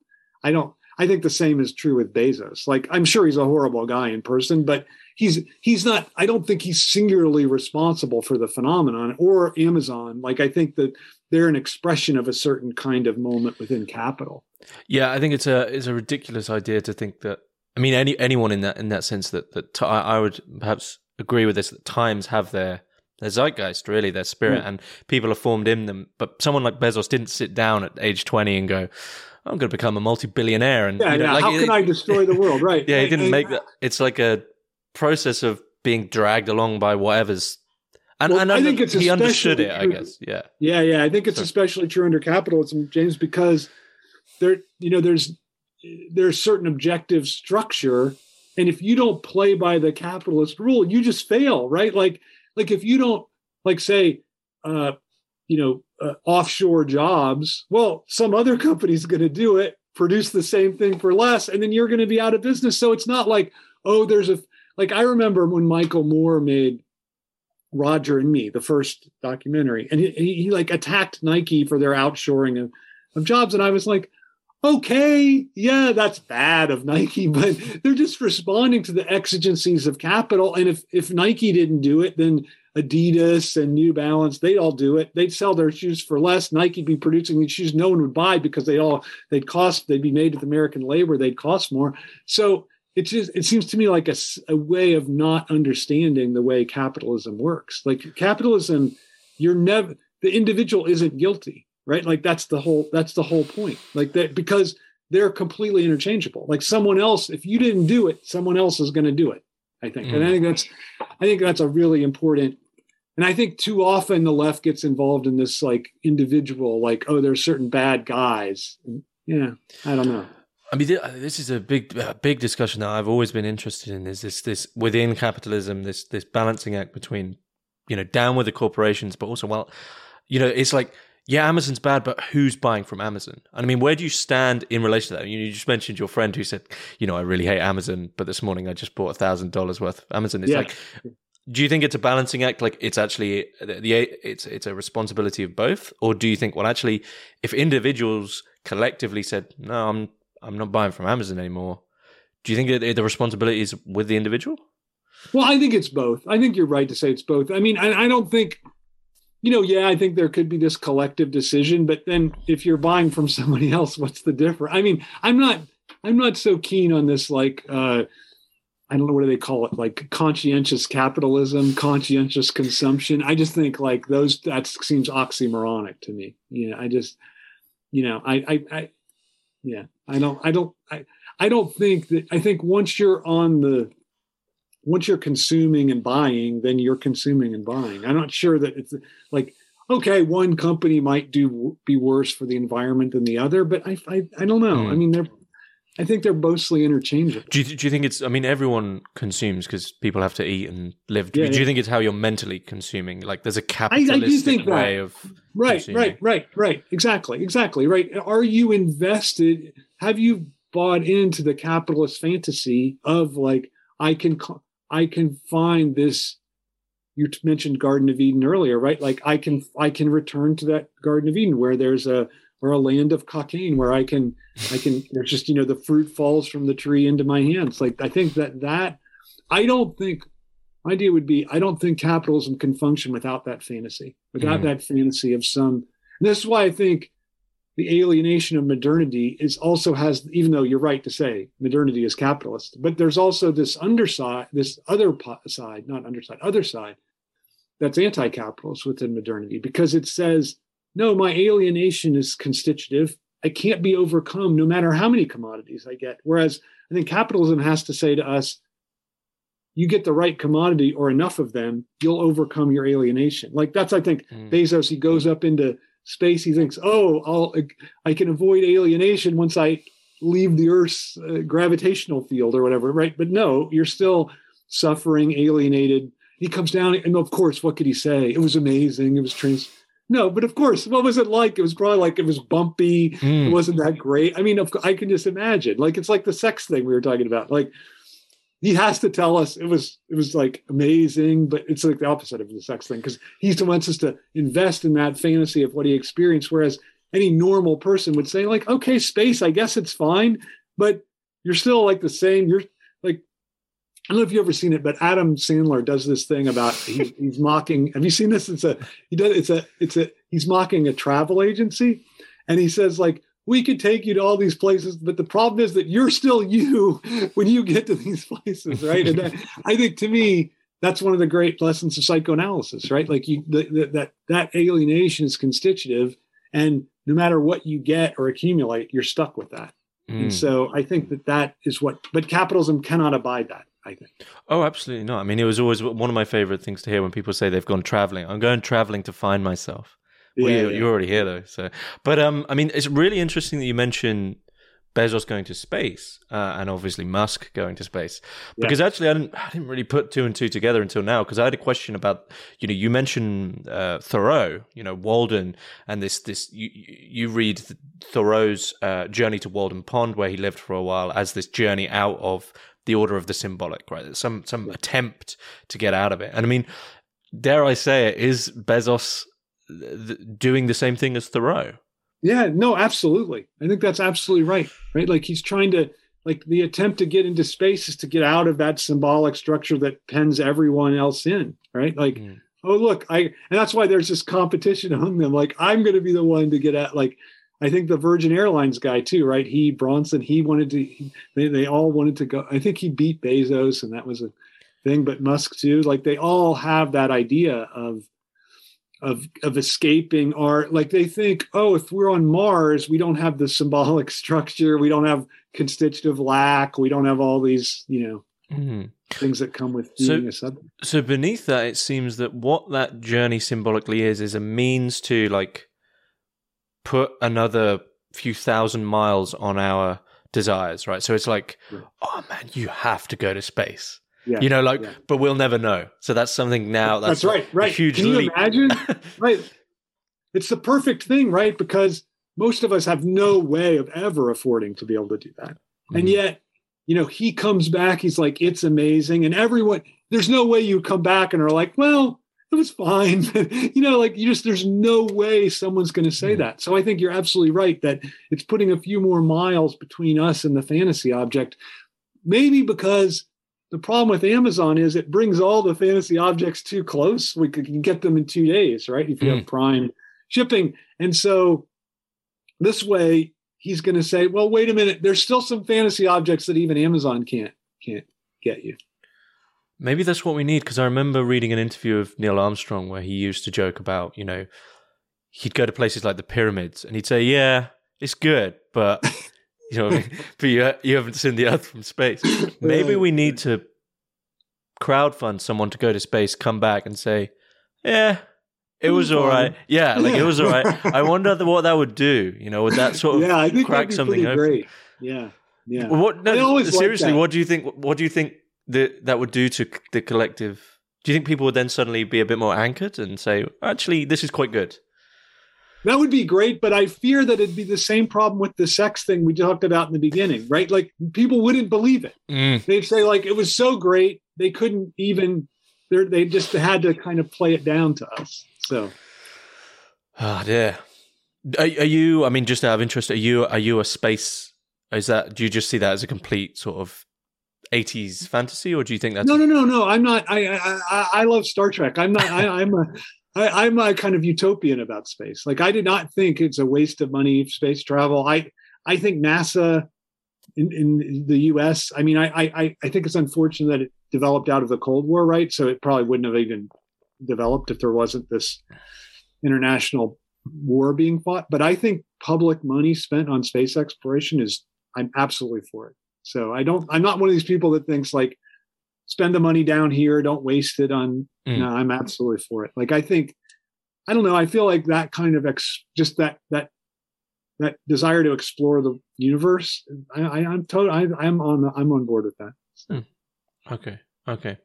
I don't, I think the same is true with Bezos. Like I'm sure he's a horrible guy in person, but he's he's not. I don't think he's singularly responsible for the phenomenon or Amazon. Like I think that they're an expression of a certain kind of moment within capital. Yeah, I think it's a it's a ridiculous idea to think that. I mean, any anyone in that in that sense that that t- I would perhaps agree with this that times have their their zeitgeist, really, their spirit, mm. and people are formed in them. But someone like Bezos didn't sit down at age 20 and go, I'm going to become a multi billionaire. And yeah, you know. Like, how it, can I destroy the world? Right. yeah, he didn't make that. It's like a process of being dragged along by whatever's. And, well, and I, I think it's he understood it, true. I guess. Yeah. Yeah, yeah. I think it's so. especially true under capitalism, James, because there, you know, there's there's certain objective structure, and if you don't play by the capitalist rule, you just fail, right? Like like if you don't like say uh you know uh, offshore jobs well some other company's going to do it produce the same thing for less and then you're going to be out of business. So it's not like oh there's a like i remember when michael moore made roger and me the first documentary and he, he, he like attacked nike for their outshoring of, of jobs and i was like okay, yeah, that's bad of Nike, but they're just responding to the exigencies of capital. And if if Nike didn't do it, then Adidas and New Balance, they'd all do it. They'd sell their shoes for less. Nike'd be producing these shoes no one would buy because they all they'd cost, they'd be made with American labor, they'd cost more. So it just it seems to me like a, a way of not understanding the way capitalism works. Like capitalism, you're never the individual isn't guilty right like that's the whole that's the whole point like that because they're completely interchangeable. Like someone else, if you didn't do it, someone else is going to do it. I think, mm. and I think that's, I think that's a really important. And I think too often the left gets involved in this like individual, like oh, there's certain bad guys. Yeah, I don't know. I mean, this is a big, big discussion that I've always been interested in. Is this, this within capitalism, this, this balancing act between, you know, down with the corporations, but also, well, you know, it's like yeah, Amazon's bad, but who's buying from Amazon? And I mean, where do you stand in relation to that? You just mentioned your friend who said, you know, I really hate Amazon, but this morning I just bought a thousand dollars worth of Amazon. It's yeah. like, do you think it's a balancing act? Like it's actually the it's it's a responsibility of both, or do you think, well, actually, if individuals collectively said, no, I'm I'm not buying from Amazon anymore, do you think that the responsibility is with the individual? Well, I think it's both. I think you're right to say it's both. I mean, I, I don't think you know, yeah, I think there could be this collective decision, but then if you're buying from somebody else, what's the difference? I mean, I'm not I'm not so keen on this like uh I don't know what do they call it, like conscientious capitalism, conscientious consumption. I just think like those that seems oxymoronic to me. You know, I just you know, I I, I yeah, I don't I don't I I don't think that I think once you're on the once you're consuming and buying, then you're consuming and buying. I'm not sure that it's like okay, one company might do be worse for the environment than the other, but I I, I don't know. Mm. I mean, they're I think they're mostly interchangeable. Do you, do you think it's? I mean, everyone consumes because people have to eat and live. Yeah, do you yeah. think it's how you're mentally consuming? Like, there's a capitalistic way of right, consuming. right, right, right. Exactly, exactly. Right. Are you invested? Have you bought into the capitalist fantasy of like I can I can find this. You mentioned Garden of Eden earlier, right? Like I can I can return to that Garden of Eden where there's a or a land of Cockaigne where I can I can there's just you know the fruit falls from the tree into my hands. Like I think that that I don't think my idea would be I don't think capitalism can function without that fantasy, without mm. that fantasy of some. And this is why I think the alienation of modernity is also has even though you're right to say modernity is capitalist but there's also this underside this other side not underside other side that's anti-capitalist within modernity because it says no my alienation is constitutive. I can't be overcome no matter how many commodities i get. Whereas i think capitalism has to say to us you get the right commodity or enough of them you'll overcome your alienation. Like that's i think mm. bezos he goes up into space he thinks oh I'll, i can avoid alienation once i leave the earth's uh, gravitational field or whatever right? But no you're still suffering alienated. He comes down and of course what could he say? It was amazing. It was trans no but of course what was it like? It was probably like it was bumpy. Mm. it hmm. wasn't that great. I mean of, i can just imagine. Like it's like the sex thing we were talking about. Like he has to tell us it was it was like amazing, but it's like the opposite of the sex thing because he wants us to invest in that fantasy of what he experienced. Whereas any normal person would say, like, okay, space, I guess it's fine, but you're still like the same. You're like, I don't know if you've ever seen it, but Adam Sandler does this thing about he, he's mocking. Have you seen this? It's a he does it's a it's a he's mocking a travel agency, and he says like we could take you to all these places, but the problem is that you're still you when you get to these places, right? and that, I think to me, that's one of the great lessons of psychoanalysis, right? Like you, the, the, that that alienation is constitutive, and no matter what you get or accumulate, you're stuck with that. Mm. And so I think that that is what, but capitalism cannot abide that. I think. Oh, absolutely not. I mean, it was always one of my favorite things to hear when people say they've gone traveling. I'm going traveling to find myself. Well, yeah, you, yeah. you're already here though. So, but um, I mean, it's really interesting that you mention Bezos going to space uh, and obviously Musk going to space because yeah. actually I didn't I didn't really put two and two together until now because I had a question about you know you mentioned uh, Thoreau you know Walden and this this you you read Thoreau's uh, journey to Walden Pond where he lived for a while as this journey out of the order of the symbolic right some some attempt to get out of it and I mean dare I say it is Bezos doing the same thing as Thoreau. Yeah, no, absolutely. I think that's absolutely right. Right, like he's trying to like the attempt to get into space is to get out of that symbolic structure that pens everyone else in. Right, like. Mm. Oh look, I and that's why there's this competition among them. Like I'm going to be the one to get at. Like I think the Virgin Airlines guy too, right? He Branson, he wanted to. He, they they all wanted to go. I think he beat Bezos, and that was a thing. But Musk too. Like they all have that idea of of of escaping are like they think oh if we're on mars we don't have the symbolic structure we don't have constitutive lack we don't have all these you know Mhm. things that come with So- a So beneath that, it seems that what that journey symbolically is is a means to like put another few thousand miles on our desires, right? So it's like, Yeah. oh man, you have to go to space. Yeah You know, like, yeah. but we'll never know. So that's something now. That's, that's, right a right huge can you leap. imagine right it's the perfect thing right because most of us have no way of ever affording to be able to do that and Mhm. yet you know he comes back he's like it's amazing and everyone there's no way you come back and are like well it was fine you know like you just there's no way someone's going to say Mhm. that so i think you're absolutely right that it's putting a few more miles between us and the fantasy object maybe because the problem with amazon is it brings all the fantasy objects too close. We can get them in two days right? If you have hmm. prime shipping. And so this way he's going to say well wait a minute. There's still some fantasy objects that even amazon can't can't get you. Maybe that's what we need because I remember reading an interview of Neil Armstrong where he used to joke about, you know, he'd go to places like the pyramids and he'd say, "Yeah, it's good, but you know, what I mean? but you you haven't seen the Earth from space." Maybe we need to crowdfund someone to go to space, come back, and say, "Yeah." It was was all right. Yeah, like it was all right. I wonder what that would do. You know, would that sort of yeah i think crack something pretty open? great yeah yeah What? No, always like seriously. what do you think? What do you think that that would do to the collective? Do you think people would then suddenly be a bit more anchored and say, "Actually, this is quite good"? That would be great, but I fear that it'd be the same problem with the sex thing we talked about in the beginning, right? Like people wouldn't believe it. Mm. They'd say like it was so great they couldn't even. They they just had to kind of play it down to us. So ah, Oh dear. Are, are you? I mean, just out of interest, are you? Are you a space? Is that? Do you just see that as a complete sort of eighties fantasy, or do you think that's no, no, no, no. I'm not. I I, I- I love Star Trek. I'm not. I, I'm a. I, I'm a kind of utopian about space. Like I did not think it's a waste of money space travel. I I think NASA in, in the U.S. I mean, I, I I think it's unfortunate that it developed out of the Cold War, right? So it probably wouldn't have even developed if there wasn't this international war being fought. But I think public money spent on space exploration is I'm absolutely for it. So I don't. I'm not one of these people that thinks like spend the money down here, don't waste it on. Mm. No, I'm absolutely for it. Like I think, I don't know. I feel like that kind of ex, just that that that desire to explore the universe. I, I, I'm total. I, I'm on. I'm on board with that. Okay. Okay.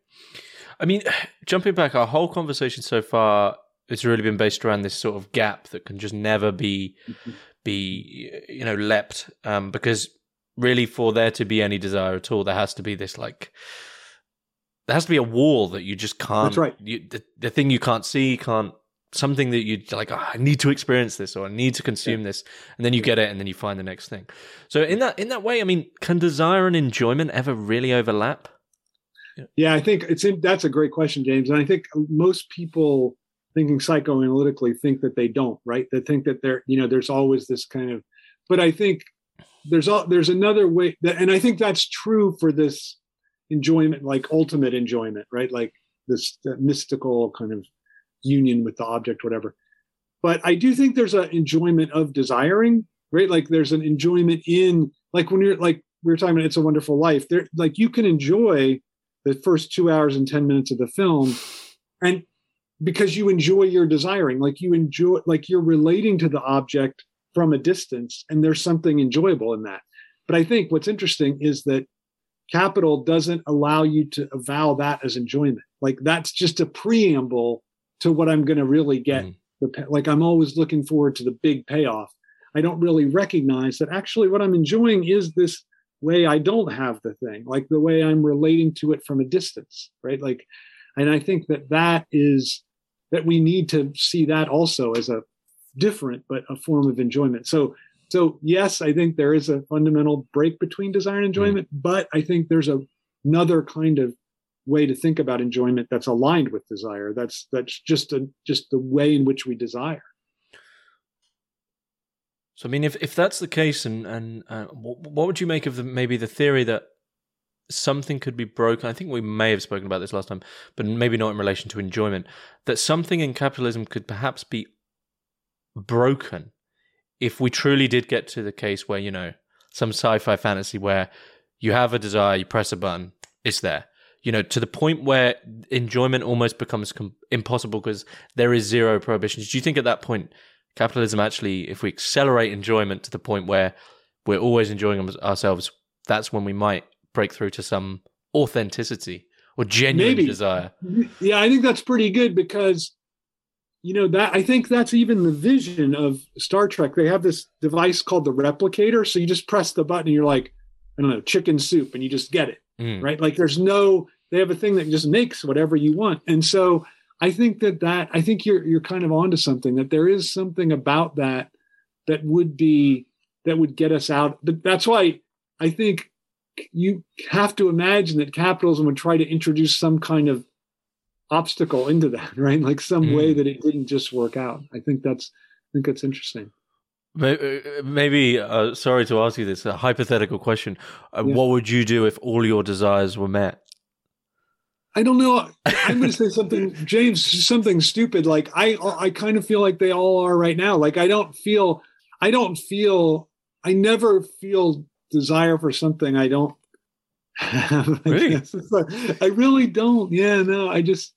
I mean, jumping back, our whole conversation so far has really been based around this sort of gap that can just never be be you know leapt um, because really for there to be any desire at all, there has to be this like there has to be a wall that you just can't. That's right. You, the, the thing you can't see, can't something that you like. Oh, I need to experience this or I need to consume this, and then you get it, and then you find the next thing. So in that in that way, I mean, can desire and enjoyment ever really overlap? Yeah, I think it's in, that's a great question, James. And I think most people thinking psychoanalytically think that they don't, right? They think that there, you know, there's always this kind of, but I think there's all, there's another way that, and I think that's true for this enjoyment, like ultimate enjoyment, right? Like this mystical kind of union with the object, whatever. But I do think there's an enjoyment of desiring, right? Like there's an enjoyment in, like when you're like, we were talking about It's a Wonderful Life, there, like you can enjoy the first two hours and 10 minutes of the film and because you enjoy your desiring like you enjoy like you're relating to the object from a distance and there's something enjoyable in that but i think what's interesting is that capital doesn't allow you to avow that as enjoyment like that's just a preamble to what i'm going to really get Mm. the like i'm always looking forward to the big payoff i don't really recognize that actually what i'm enjoying is this way I don't have the thing, like the way I'm relating to it from a distance, right? Like, and I think that that is that we need to see that also as a different but a form of enjoyment. So, so yes, I think there is a fundamental break between desire and enjoyment, but I think there's a, another kind of way to think about enjoyment that's aligned with desire. That's that's just a just the way in which we desire. So I mean, if if that's the case, and and uh, what, what would you make of the maybe the theory that something could be broken. I think we may have spoken about this last time, but maybe not in relation to enjoyment. That something in capitalism could perhaps be broken if we truly did get to the case where, you know, some sci fi fantasy where you have a desire, you press a button, it's there. You know, to the point where enjoyment almost becomes com- impossible because there is zero prohibitions. Do you think at that point, capitalism actually, if we accelerate enjoyment to the point where we're always enjoying ourselves, that's when we might break through to some authenticity or genuine Maybe. desire. Yeah, I think that's pretty good because you know that I think that's even the vision of Star Trek. They have this device called the replicator, so you just press the button and you're like, I don't know, chicken soup, and you just get it, mm. right? Like there's no, they have a thing that just makes whatever you want, and so I think that that I think you're you're kind of onto something that there is something about that that would be that would get us out. But that's why I think you have to imagine that capitalism would try to introduce some kind of obstacle into that, right? Like some mm. way that it didn't just work out. I think that's I think that's interesting. Maybe, uh, sorry to ask you this, a hypothetical question. Uh, yeah. What would you do if all your desires were met? I don't know. I'm going to say something, James, something stupid. Like I, I kind of feel like they all are right now. Like I don't feel, I don't feel, I never feel desire for something I don't have. Really? I, I really don't. Yeah, no. I just,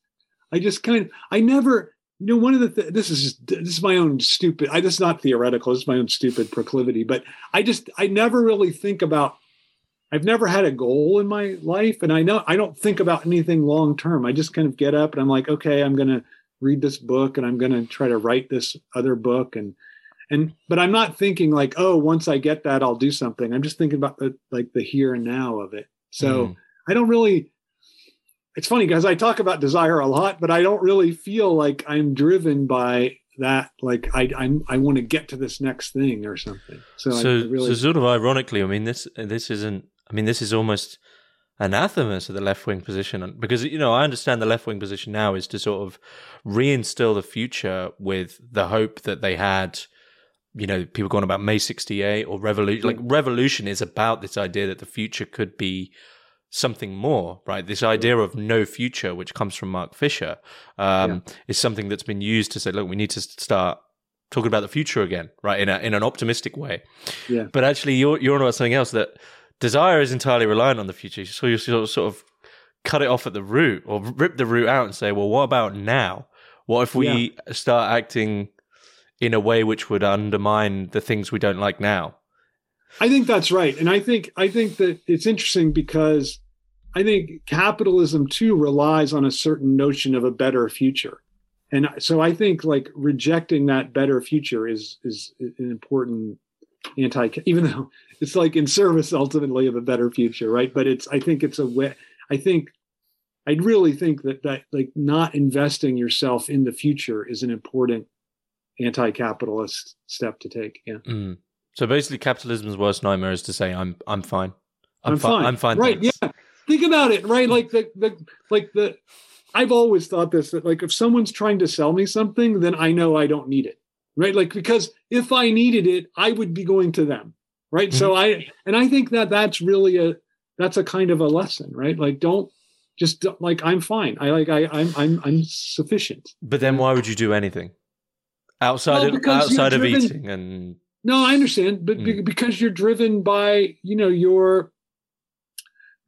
I just kind of, I never, you know, one of the th- this is just, this is my own stupid. I just not theoretical. This is my own stupid proclivity. But I just, I never really think about. I've never had a goal in my life, and I know I don't think about anything long term. I just kind of get up and I'm like, okay, I'm going to read this book, and I'm going to try to write this other book, and and but i'm not thinking like oh once i get that i'll do something i'm just thinking about the like the here and now of it so mm. i don't really it's funny because i talk about desire a lot but i don't really feel like i'm driven by that like i i'm i want to get to this next thing or something so so, really, so sort of ironically i mean this this isn't i mean this is almost anathema to the left wing position because you know I understand the left wing position now is to sort of reinstill the future with the hope that they had you know, people going about May 68 or revolution. Like revolution is about this idea that the future could be something more, right? This idea of no future, which comes from Mark Fisher, um, yeah. is something that's been used to say, look, we need to start talking about the future again, right? In a, in an optimistic way. Yeah. But actually, you're you're on about something else that desire is entirely reliant on the future. So you sort of, sort of cut it off at the root or rip the root out and say, well, what about now? What if we yeah. start acting in a way which would undermine the things we don't like now. I think that's right. And I think I think that it's interesting because I think capitalism too relies on a certain notion of a better future. And so I think like rejecting that better future is is an important anti even though it's like in service ultimately of a better future, right? But it's I think it's a way I think I really think that that like not investing yourself in the future is an important anti-capitalist step to take. Yeah. Mm. So basically, capitalism's worst nightmare is to say, "I'm I'm fine. I'm, I'm fi- fine. I'm fine." Right? Thanks. Yeah. Think about it. Right? Like the the like the. I've always thought this that like if someone's trying to sell me something, then I know I don't need it. Right? Like because if I needed it, I would be going to them. Right? Mm-hmm. So I and I think that that's really a that's a kind of a lesson. Right? Like don't just like I'm fine. I like I I'm I'm I'm sufficient. But then why would you do anything? outside well, of outside driven, of eating and no i understand but mm. because you're driven by you know your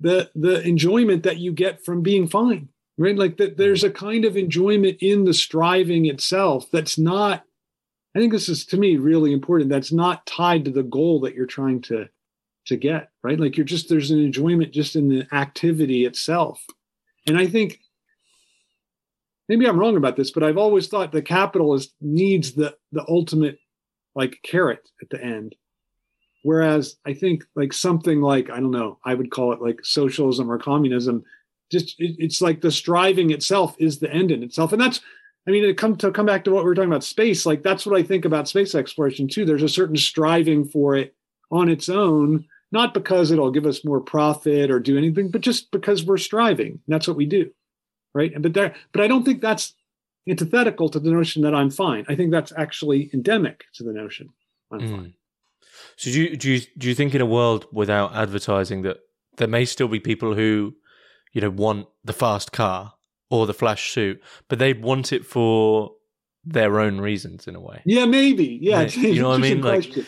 the the enjoyment that you get from being fine right? Like that there's a kind of enjoyment in the striving itself that's not i think this is to me really important that's not tied to the goal that you're trying to to get right? Like you're just there's an enjoyment just in the activity itself. And i think maybe I'm wrong about this, but I've always thought the capitalist needs the the ultimate like carrot at the end. Whereas I think like something like I don't know, I would call it like socialism or communism. Just it, it's like the striving itself is the end in itself, and that's I mean, to come to come back to what we are talking about space, like that's what I think about space exploration too. There's a certain striving for it on its own, not because it'll give us more profit or do anything, but just because we're striving. That's what we do right? And But there, but I don't think that's antithetical to the notion that I'm fine. I think that's actually endemic to the notion I'm mm. fine. So do you, do you do you think in a world without advertising that there may still be people who, you know, want the fast car or the flash suit, but they want it for their own reasons in a way. Yeah, maybe. Yeah, you know what I mean? Question. Like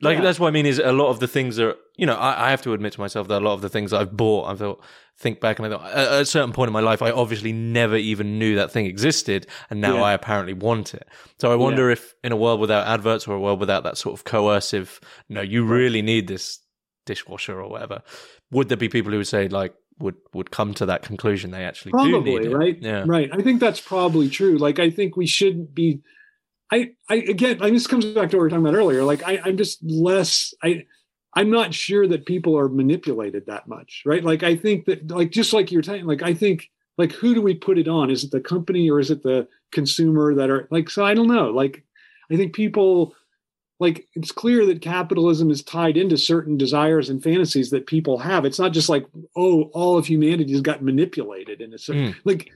Yeah. that's what I mean is a lot of the things are you know I, I have to admit to myself that a lot of the things I've bought I thought think back and I thought at a certain point in my life I obviously never even knew that thing existed and now Yeah. I apparently want it. So I wonder if in a world without adverts or a world without that sort of coercive no you really need this dishwasher or whatever would there be people who would say like would would come to that conclusion they actually do need probably it? right Yeah. right i think that's probably true like i think we shouldn't be i i again I, this comes back to what we were talking about earlier like I, i'm just less i i'm not sure that people are manipulated that much right? Like i think that like just like you're saying like i think like who do we put it on? Is it the company or is it the consumer that are like so i don't know. Like i think people like it's clear that capitalism is tied into certain desires and fantasies that people have. It's not just like oh all of humanity has got manipulated in a certain Mm. like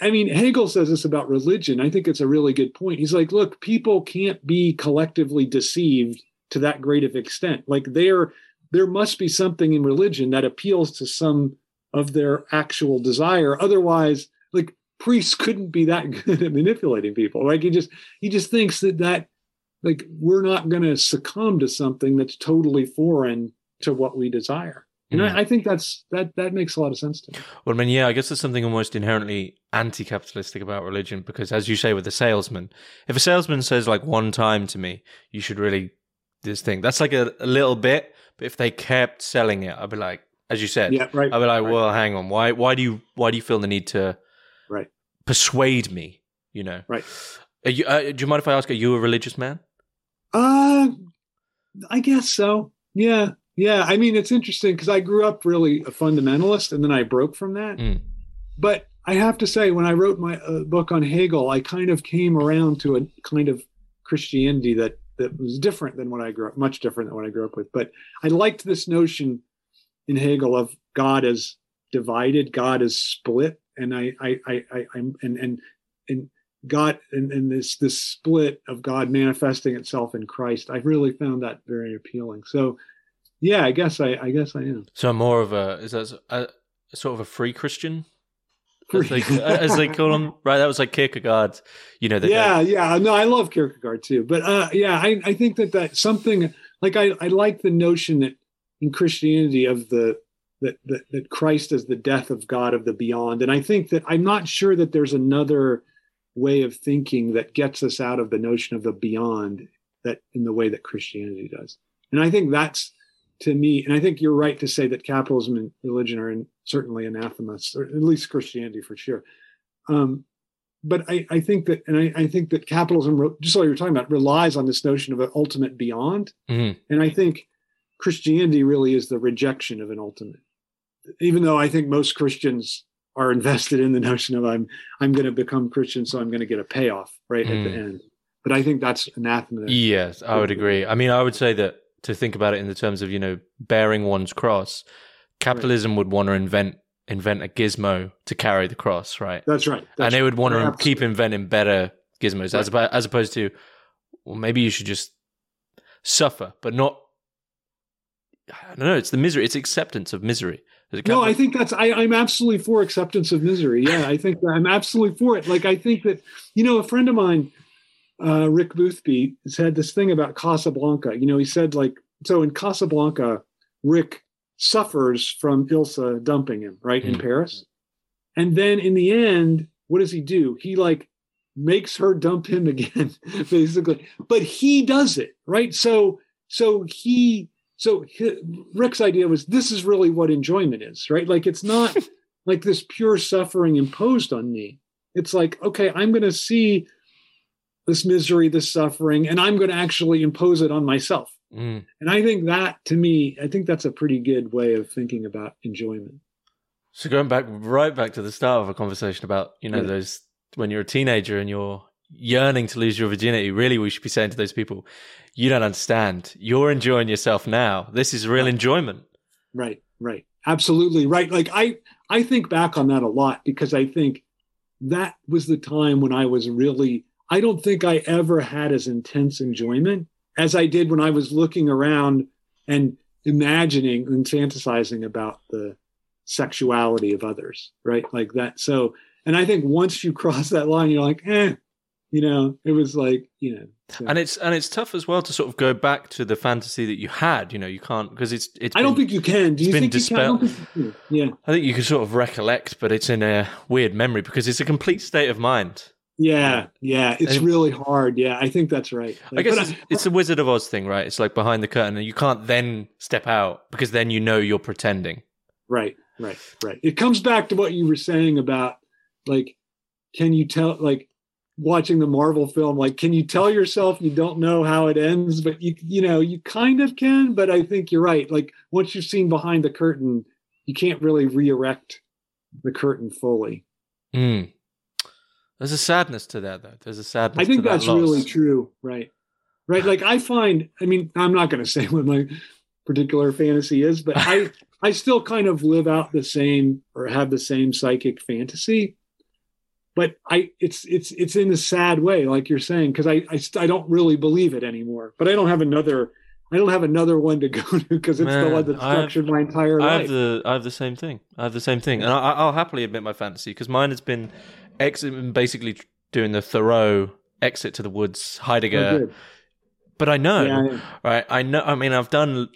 i mean hegel says this about religion. I think it's a really good point. He's like look people can't be collectively deceived to that great of extent. Like there there must be something in religion that appeals to some of their actual desire. Otherwise like priests couldn't be that good at manipulating people. Like he just he just thinks that that like we're not going to succumb to something that's totally foreign to what we desire and Mm. I, I think that's that that makes a lot of sense to me Well, I mean, yeah, I guess there's something almost inherently anti-capitalistic about religion because, as you say, with the salesman, if a salesman says like one time to me, "You should really this thing," that's like a, a little bit. But if they kept selling it, I'd be like, as you said, yeah right I'd be like, right. "Well, hang on, why? Why do you? Why do you feel the need to Right. persuade me?" You know, Right. Are you, uh, do you mind if I ask? Are you a religious man? Uh, I guess so. Yeah, yeah. I mean, it's interesting because I grew up really a fundamentalist, and then I broke from that. Mm. But I have to say, when I wrote my uh, book on Hegel, I kind of came around to a kind of Christianity that that was different than what I grew up, much different than what I grew up with. But I liked this notion in Hegel of God as divided, God as split, and I, I, I, I I'm and and and God and, and this this split of God manifesting itself in Christ. I really found that very appealing. So, yeah, I guess I, I guess I am. So I'm more of a is that a, a sort of a free Christian, as they, as they call them, right? That was like Kierkegaard. You know, yeah, yeah. No, I love Kierkegaard too. But uh, yeah, I, I think that that something like I, I like the notion that in Christianity of the that, that that Christ is the death of God of the beyond, and I think that I'm not sure that there's another way of thinking that gets us out of the notion of the beyond that in the way that Christianity does. And I think that's to me, and I think you're right to say that capitalism and religion are in, certainly anathemas, or at least Christianity for sure. Um, but I, I think that, and I, I think that capitalism, just like you're talking about, relies on this notion of an ultimate beyond. Mhm. And I think Christianity really is the rejection of an ultimate. Even though I think most Christians are invested in the notion of I'm I'm going to become Christian, so I'm going to get a payoff right at the Mm. end. But I think that's anathema. Yes, I would agree. I mean, I would say that to think about it in the terms of you know bearing one's cross, capitalism would want to invent invent a gizmo to carry the cross, right? That's right. and they would want to Absolutely. keep inventing better gizmos as Right. oppo- as opposed to, well, maybe you should just suffer, but not. I don't know. It's the misery. It's acceptance of misery. No, I think that's I, I'm absolutely for acceptance of misery. Yeah, I think I'm absolutely for it. Like I think that you know, a friend of mine, uh, Rick Boothby, said this thing about Casablanca. You know, he said like so in Casablanca, Rick suffers from Ilsa dumping him right in Mm. Paris, and then in the end, what does he do? He like makes her dump him again, basically. But he does it right. So so he so Rick's idea was this is really what enjoyment is, right? Like it's not like this pure suffering imposed on me. It's like, okay, I'm going to see this misery, this suffering, and I'm going to actually impose it on myself. Mm. And I think that to me, I think that's a pretty good way of thinking about enjoyment. So going back right back to the start of a conversation about you know Yeah. those when you're a teenager and you're yearning to lose your virginity. Really, we should be saying to those people, you don't understand. You're enjoying yourself now. This is real Right. enjoyment. Right, right. Absolutely right. Like I I think back on that a lot because I think that was the time when I was really I don't think I ever had as intense enjoyment as I did when I was looking around and imagining and fantasizing about the sexuality of others, right? Like that. So, and I think once you cross that line, you're like, eh, you know, it was like, you know. So. And it's and it's tough as well to sort of go back to the fantasy that you had. You know, you can't because it's it's. I been, don't think you can. Do you think dispelled. you can? Yeah. I think you can sort of recollect, but it's in a weird memory because it's a complete state of mind. Yeah, yeah, it's and, really hard. Yeah, I think that's right. Like, I guess it's, I, it's the Wizard of Oz thing, right? It's like behind the curtain, and you can't then step out because then you know you're pretending. Right, right, right. It comes back to what you were saying about like, can you tell like watching the Marvel film, like, can you tell yourself you don't know how it ends, but you you know you kind of can. But I think you're right. Like once you've seen behind the curtain, you can't really re-erect the curtain fully. Mm. There's a sadness to that, though. There's a sadness. I think that that's really true, right? Right. Like I find, I mean, I'm not going to say what my particular fantasy is, but I, I still kind of live out the same or have the same psychic fantasy. But I, it's it's it's in a sad way, like you're saying, because I, I I don't really believe it anymore. But I don't have another I don't have another one to go to because it's Man, the one that structured my entire life. I have the I have the same thing. I have the same thing, and I, will happily admit my fantasy because mine has been exit, basically doing the Thoreau exit to the woods, Heidegger. Oh, but I know, yeah, right? I know. I mean, I've done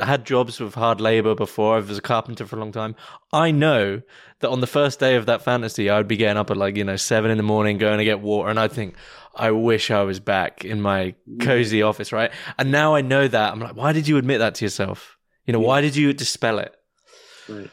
had jobs with hard labor before. I was a carpenter for a long time. I know that on the first day of that fantasy, I would be getting up at like you know seven in the morning, going to get water, and I'd think, I wish I was back in my cozy office, right? And now I know that. I'm like, why did you admit that to yourself? You know, yeah. why did you dispel it? Right.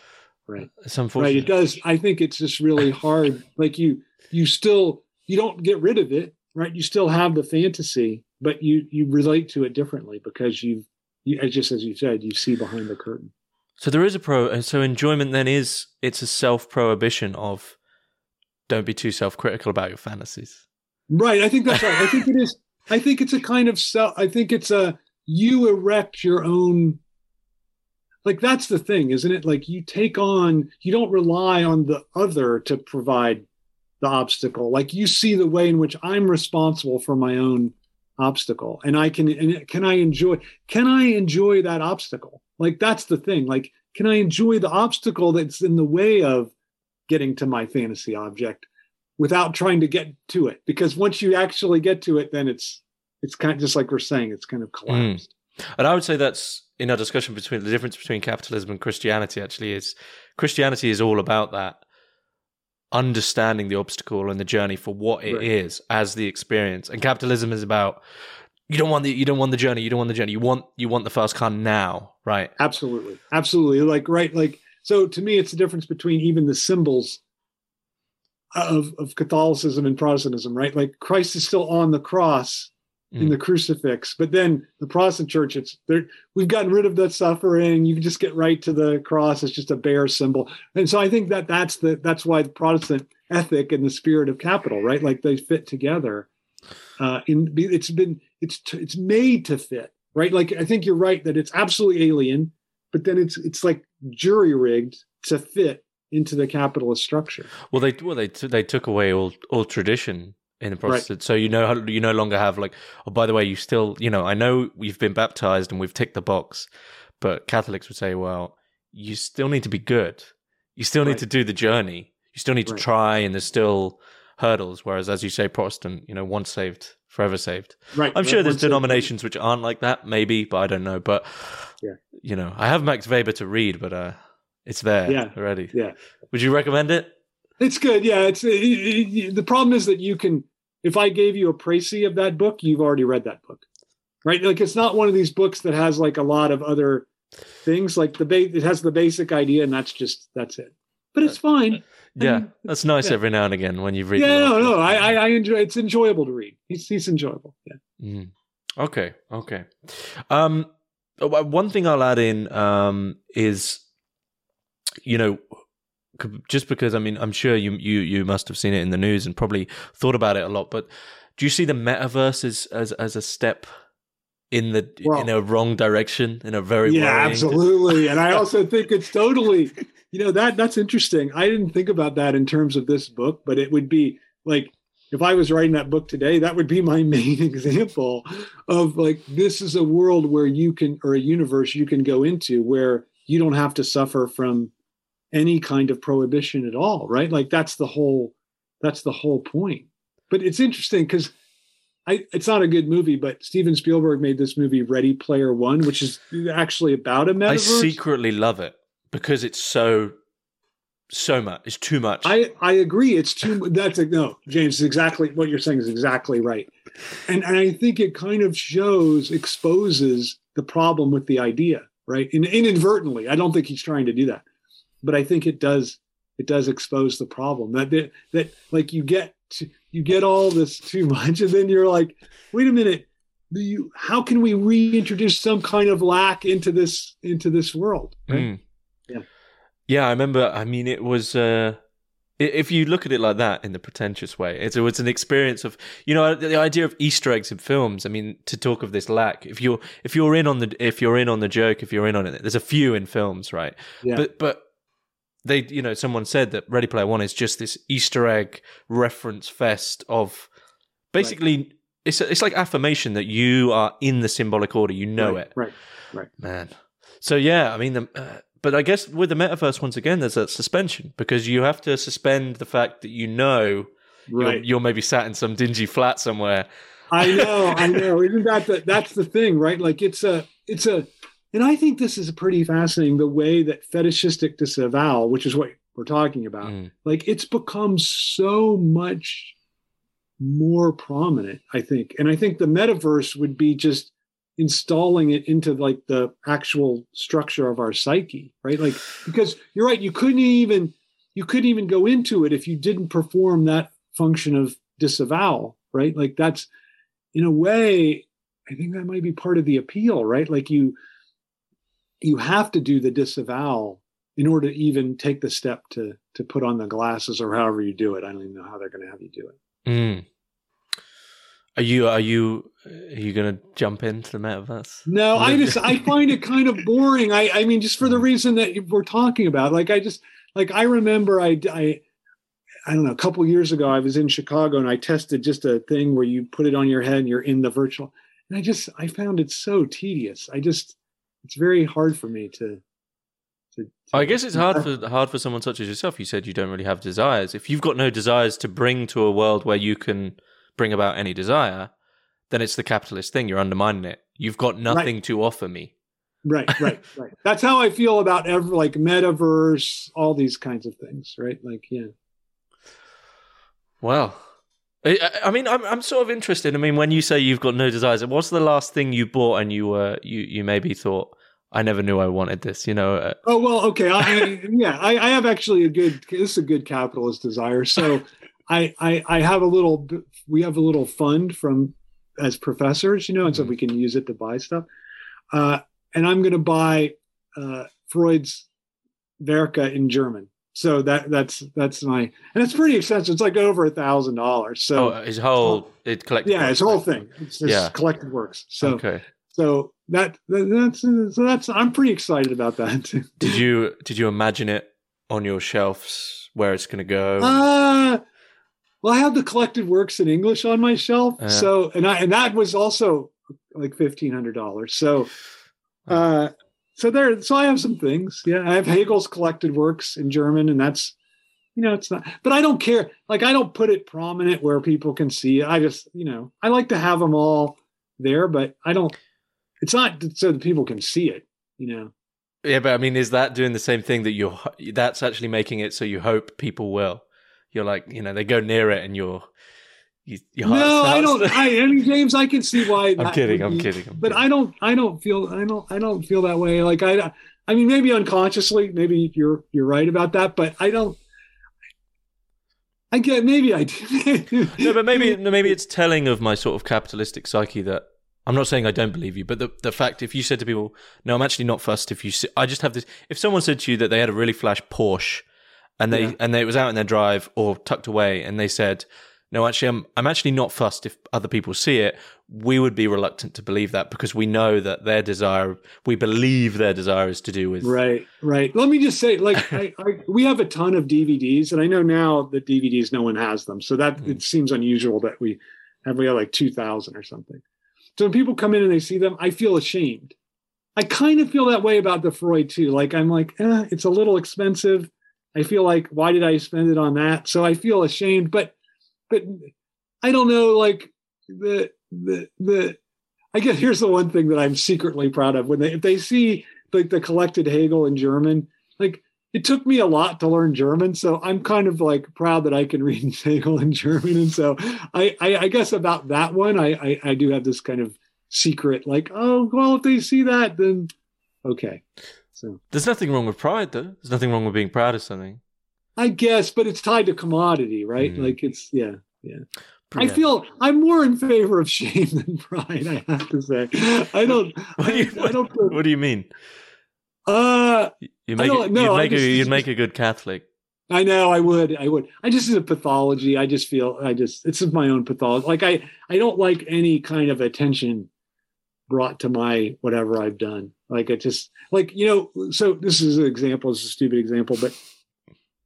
Right. Uh, it's unfortunate. Right. It does. I think it's just really hard. like you, you still, you don't get rid of it, right? You still have the fantasy, but you, you relate to it differently because you've, you, just as you said, you see behind the curtain. So there is a pro. And so enjoyment then is, it's a self prohibition of don't be too self critical about your fantasies. Right. I think that's right. I think it is. I think it's a kind of self, I think it's a, you erect your own like that's the thing isn't it? Like you take on you don't rely on the other to provide the obstacle. Like you see the way in which i'm responsible for my own obstacle and i can and can i enjoy can i enjoy that obstacle? Like that's the thing. Like can i enjoy the obstacle that's in the way of getting to my fantasy object without trying to get to it? Because once you actually get to it then it's it's kind of just like we're saying it's kind of hmm. collapsed. mm. And i would say that's in our discussion between the difference between capitalism and Christianity actually is Christianity is all about that understanding the obstacle and the journey for what it right. is as the experience, and capitalism is about you don't want the you don't want the journey, you don't want the journey, you want you want the fast car now, right? Absolutely, absolutely. Like right, like so. To me, it's the difference between even the symbols of of Catholicism and Protestantism, right? Like Christ is still on the cross in the mm. crucifix. But then the Protestant church, it's there. We've gotten rid of that suffering. You can just get right to the cross. It's just a bare symbol. And so I think that that's the that's why the Protestant ethic and the spirit of capital, right? Like they fit together. Uh, in it's been it's it's made to fit, right? Like I think you're right that it's absolutely alien, but then it's it's like jury rigged to fit into the capitalist structure. Well, they well they t- they took away all all tradition in the Protestant. Right. So you know you no longer have like oh by the way you still you know I know we've been baptized and we've ticked the box, but Catholics would say well you still need to be good. You still need right. to do the journey. You still need to try and there's still hurdles. Whereas as you say Protestant, you know once saved forever saved. Right. I'm sure there's denominations saved. which aren't like that maybe, but I don't know. But yeah, you know I have Max Weber to read, but uh, it's there yeah. already. Yeah. Would you recommend it? It's good. Yeah. It's it, it, the problem is that you can if I gave you a précis of that book, you've already read that book, right? Like it's not one of these books that has like a lot of other things. Like the ba- it has the basic idea, and that's just that's it. But it's fine. Yeah, and, that's nice yeah. every now and again when you read. Yeah, no, no, I, I enjoy. It's enjoyable to read. He's he's enjoyable. Yeah. Mm. Okay. Okay. Um, one thing I'll add in um is, you know, just because I mean I'm sure you you you must have seen it in the news and probably thought about it a lot. But do you see the metaverse as as, as a step in the well, in a wrong direction in a very yeah absolutely and i also think it's totally you know that that's interesting i didn't think about that in terms of this book but it would be like if I was writing that book today, that would be my main example of like this is a world where you can or a universe you can go into where you don't have to suffer from any kind of prohibition at all, right? Like that's the whole that's the whole point. But it's interesting because I, it's not a good movie, but Steven Spielberg made this movie Ready Player One, which is actually about a metaverse. I secretly love it because it's so so much. It's too much. I I agree. It's too. That's a, no, James. Exactly what you're saying is exactly right, and and I think it kind of shows exposes the problem with the idea, right? In, inadvertently, I don't think he's trying to do that, but I think it does. It does expose the problem that that, that like you get to, you get all this too much, and then you're like, wait a minute. You, how can we reintroduce some kind of lack into this into this world? Right? Mm. Yeah. Yeah, I remember. I mean, it was. Uh, if you look at it like that in the pretentious way, it was an experience of you know the idea of Easter eggs in films. I mean, to talk of this lack, if you're if you're in on the if you're in on the joke, if you're in on it, there's a few in films, right? Yeah. But but they you know someone said that Ready Player One is just this Easter egg reference fest of basically right. it's it's like affirmation that you are in the symbolic order. You know right, it, right? Right. Man. So yeah, I mean the. Uh, but I guess with the metaverse, once again, there's a suspension because you have to suspend the fact that you know right. you're, you're maybe sat in some dingy flat somewhere. I know, I know. Isn't that the, that's the thing, right? Like it's a, it's a, and I think this is pretty fascinating the way that fetishistic disavowal, which is what we're talking about, mm. like it's become so much more prominent, I think. And I think the metaverse would be just installing it into like the actual structure of our psyche right like because you're right you couldn't even you couldn't even go into it if you didn't perform that function of disavowal right like that's in a way i think that might be part of the appeal right like you you have to do the disavowal in order to even take the step to to put on the glasses or however you do it i don't even know how they're going to have you do it mm. Are you are you are you going to jump into the metaverse? No, I just I find it kind of boring. I I mean, just for the reason that we're talking about. Like I just like I remember I I I don't know a couple years ago I was in Chicago and I tested just a thing where you put it on your head and you're in the virtual. And I just I found it so tedious. I just it's very hard for me to to, to, I guess it's hard for hard for someone such as yourself. You said you don't really have desires. If you've got no desires to bring to a world where you can bring about any desire, then it's the capitalist thing. You're undermining it. You've got nothing right. to offer me. Right, right, right. That's how I feel about ever like metaverse, all these kinds of things, right? Like, yeah. Well, I, I mean, I'm I'm sort of interested. I mean, when you say you've got no desires, what's the last thing you bought and you were you you maybe thought I never knew I wanted this, you know? Uh, oh well, okay, I, yeah, I, I have actually a good. This is a good capitalist desire. So I, I, I have a little we have a little fund from as professors, you know, and so mm-hmm. we can use it to buy stuff. Uh, and I'm going to buy uh, Freud's Werke in German. So that that's that's my and it's pretty expensive. It's like over a thousand dollars. So oh, his whole it collected. Yeah, his whole thing. It's yeah. collected works. So okay. So that that's so that's I'm pretty excited about that. did you did you imagine it on your shelves where it's going to go? Uh, well, I have the collected works in English on my shelf. Uh, so, and I, and that was also like $1,500. So, uh, so there, so I have some things. Yeah. I have Hegel's collected works in German and that's, you know, it's not, but I don't care. Like, I don't put it prominent where people can see it. I just, you know, I like to have them all there, but I don't, it's not so that people can see it, you know. Yeah, but I mean, is that doing the same thing that you're? That's actually making it so you hope people will you're like, you know, they go near it and you're. You, no, I don't. I, I mean, James, I can see why. I'm kidding. I'm kidding. I'm but kidding. I don't. I don't feel. I don't. I don't feel that way. Like I. I mean, maybe unconsciously, maybe you're you're right about that, but I don't. I get maybe I do. no, but maybe maybe it's telling of my sort of capitalistic psyche that I'm not saying I don't believe you, but the the fact if you said to people, "No, I'm actually not fussed." If you, I just have this. If someone said to you that they had a really flash Porsche and they yeah. and they, it was out in their drive or tucked away, and they said, no, actually, I'm I'm actually not fussed if other people see it. We would be reluctant to believe that because we know that their desire, we believe their desire is to do with right, right. Let me just say, like, I, I, we have a ton of DVDs, and I know now that DVDs, no one has them, so that mm. it seems unusual that we have we have like two thousand or something. So when people come in and they see them, I feel ashamed. I kind of feel that way about the Freud too. Like I'm like, eh, it's a little expensive. I feel like, why did I spend it on that? So I feel ashamed, but but I don't know, like the the the I guess here's the one thing that I'm secretly proud of when they if they see like the collected Hegel in German, like it took me a lot to learn German, so I'm kind of like proud that I can read Hegel in German, and so I, I, I guess about that one, I, I, I do have this kind of secret, like, oh well, if they see that, then okay. So there's nothing wrong with pride, though. There's nothing wrong with being proud of something. I guess, but it's tied to commodity, right? Mm. Like it's yeah, yeah. I feel I'm more in favor of shame than pride. I have to say, I don't. what, do you, I, I don't. What do you mean? Uh, you make it, no, you'd make, just, a, you'd make a good Catholic. I know I would. I would. I just is a pathology. I just feel I just it's my own pathology. Like I I don't like any kind of attention brought to my whatever I've done. Like it just like you know. So this is an example. It's a stupid example, but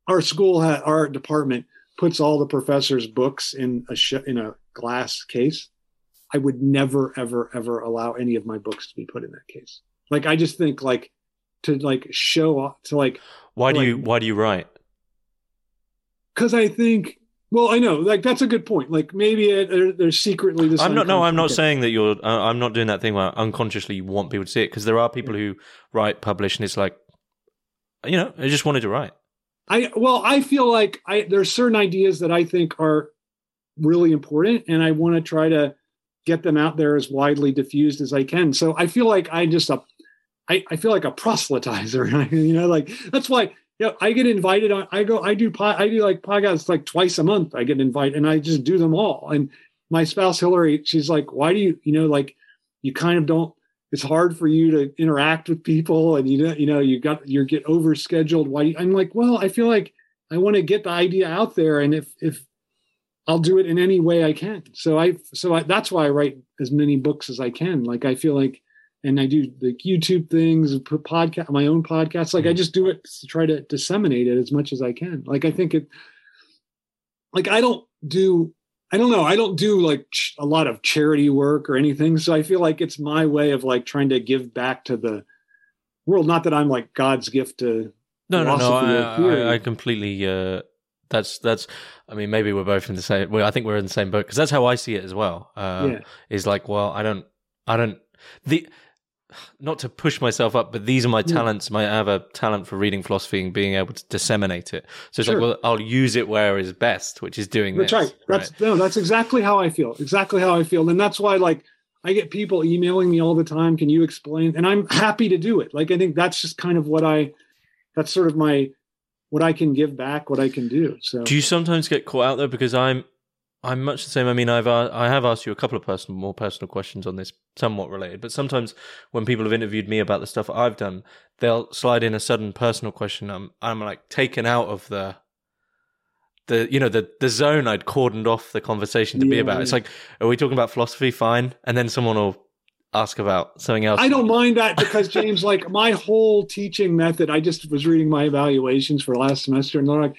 our school had our department puts all the professors' books in a sh- in a glass case. I would never, ever, ever allow any of my books to be put in that case. Like I just think like to like show off to like. Why do like, you Why do you write? Because I think. Well, I know, like that's a good point. Like maybe it, there's secretly this. I'm not. No, I'm not saying that you're. Uh, I'm not doing that thing where unconsciously you want people to see it because there are people yeah. who write, publish, and it's like, you know, I just wanted to write. I well, I feel like I there's certain ideas that I think are really important, and I want to try to get them out there as widely diffused as I can. So I feel like I just a, I, I feel like a proselytizer. you know, like that's why you know, I get invited on. I go, I do I do like podcasts like twice a month. I get invited, and I just do them all. And my spouse Hillary, she's like, "Why do you, you know, like you kind of don't it's hard for you to interact with people and you know you know you got you get overscheduled why i'm like well i feel like i want to get the idea out there and if if i'll do it in any way i can. So i so I, that's why i write as many books as i can. Like i feel like and i do the youtube things podcast my own podcast like i mm-hmm. just do it to try to disseminate it as much as i can. Like i think it like i don't do I don't know. I don't do like ch- a lot of charity work or anything. So I feel like it's my way of like trying to give back to the world. Not that I'm like God's gift to. No, no, no. I, I, I, completely. Uh, that's that's. I mean, maybe we're both in the same. Well, I think we're in the same boat because that's how I see it as well. Uh, yeah. Is like, well, I don't, I don't. The not to push myself up, but these are my talents. My, I have a talent for reading philosophy and being able to disseminate it. So it's sure. like, well, I'll use it where is best, which is doing that's this. Right. That's right. no, that's exactly how I feel. Exactly how I feel, and that's why like I get people emailing me all the time. Can you explain? And I'm happy to do it. Like I think that's just kind of what I. That's sort of my what I can give back, what I can do. So do you sometimes get caught out there because I'm I'm much the same. I mean, I've uh, I have asked you a couple of personal, more personal questions on this, somewhat related. But sometimes when people have interviewed me about the stuff I've done, they'll slide in a sudden personal question. I'm I'm like taken out of the the you know the the zone I'd cordoned off the conversation to yeah. be about. It's like, are we talking about philosophy? Fine, and then someone will ask about something else. I don't mind that because James, like my whole teaching method, I just was reading my evaluations for last semester, and they're like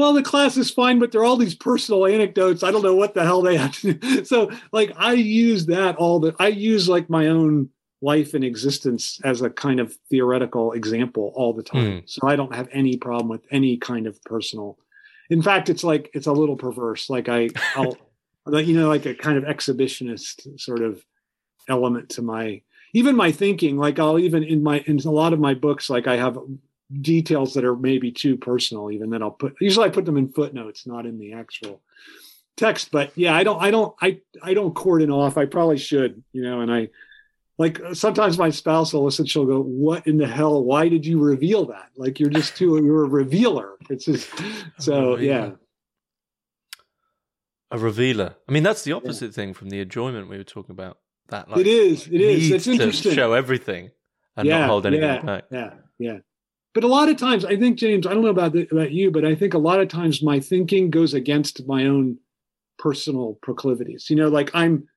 well, the class is fine, but there are all these personal anecdotes. I don't know what the hell they have to do. So, like, I use that all the, I use like my own life and existence as a kind of theoretical example all the time. Mm. So I don't have any problem with any kind of personal. In fact, it's like, it's a little perverse. Like, I, I'll, you know, like a kind of exhibitionist sort of element to my, even my thinking. Like, I'll even in my, in a lot of my books, like, I have details that are maybe too personal even that I'll put usually I put them in footnotes not in the actual text but yeah I don't I don't I I don't cordon off. I probably should you know and I like uh, sometimes my spouse will listen she'll go what in the hell why did you reveal that? Like you're just too you're a revealer. It's just so yeah. a revealer. I mean that's the opposite yeah. thing from the enjoyment we were talking about that like, it is. it is it's interesting. show everything and yeah, not hold anything yeah, back. yeah yeah but a lot of times i think james i don't know about the, about you but i think a lot of times my thinking goes against my own personal proclivities. You know, like I'm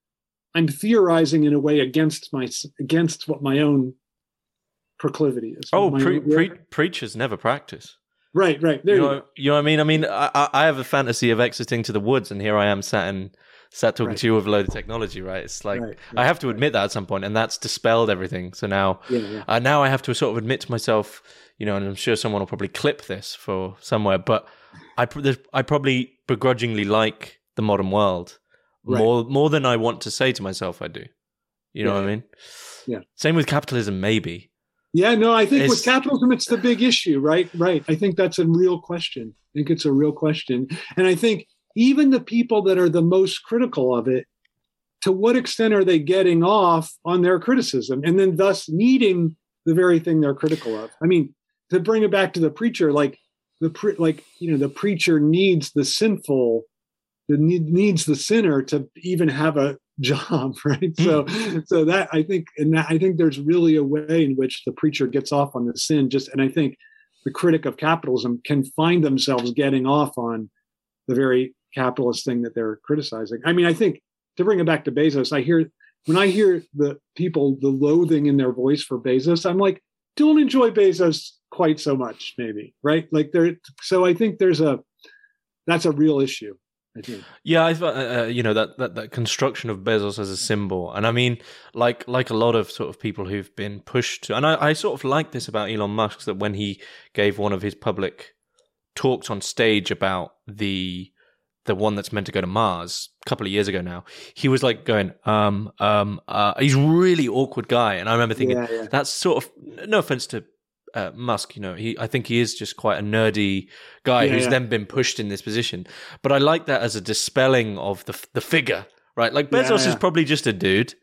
I'm theorizing in a way against my against what my own proclivity is. Oh, pre- pre- preachers never practice. right, right. There You you, know, go. you know what I mean? I mean, I, I- have a fantasy of exiting to the woods, and here I am sat and sat talking Right. to you with a load of technology, right? It's like Right, I have to admit that at some point, and that's dispelled everything. So now, Yeah, yeah. uh, now I have to sort of admit to myself, you know, and I'm sure someone will probably clip this for somewhere, but I I probably begrudgingly like the modern world Right. more more than I want to say to myself I do. You know Yeah, what I mean? Yeah. Same with capitalism, maybe. Yeah, no, I think with capitalism, it's the big issue, right? Right. I think that's a real question. I think it's a real question. And I think even the people that are the most critical of it, to what extent are they getting off on their criticism and then thus needing the very thing they're critical of? I mean, to bring it back to the preacher, like the pre- like you know, the preacher needs the sinful, the need, needs the sinner to even have a job, right? Hmm. So, so that I think, and that, I think there's really a way in which the preacher gets off on the sin. Just, and I think the critic of capitalism can find themselves getting off on the very capitalist thing that they're criticizing. I mean, I think to bring it back to Bezos, I hear when I hear the people the loathing in their voice for Bezos, I'm like, don't enjoy Bezos quite so much, maybe, right? Like there. So I think there's a that's a real issue. I think. Yeah, I thought uh, uh, you know that, that that construction of Bezos as a symbol, and I mean, like like a lot of sort of people who've been pushed to, and I, I sort of like this about Elon Musk that when he gave one of his public talks on stage about the the one that's meant to go to Mars a couple of years ago now, he was like going, um, um, uh, he's really awkward guy, and I remember thinking yeah, yeah. that's sort of no offense to uh, Musk, you know, he I think he is just quite a nerdy guy Yeah, who's then been pushed in this position. But I like that as a dispelling of the the figure, right? Like Bezos is probably just a dude,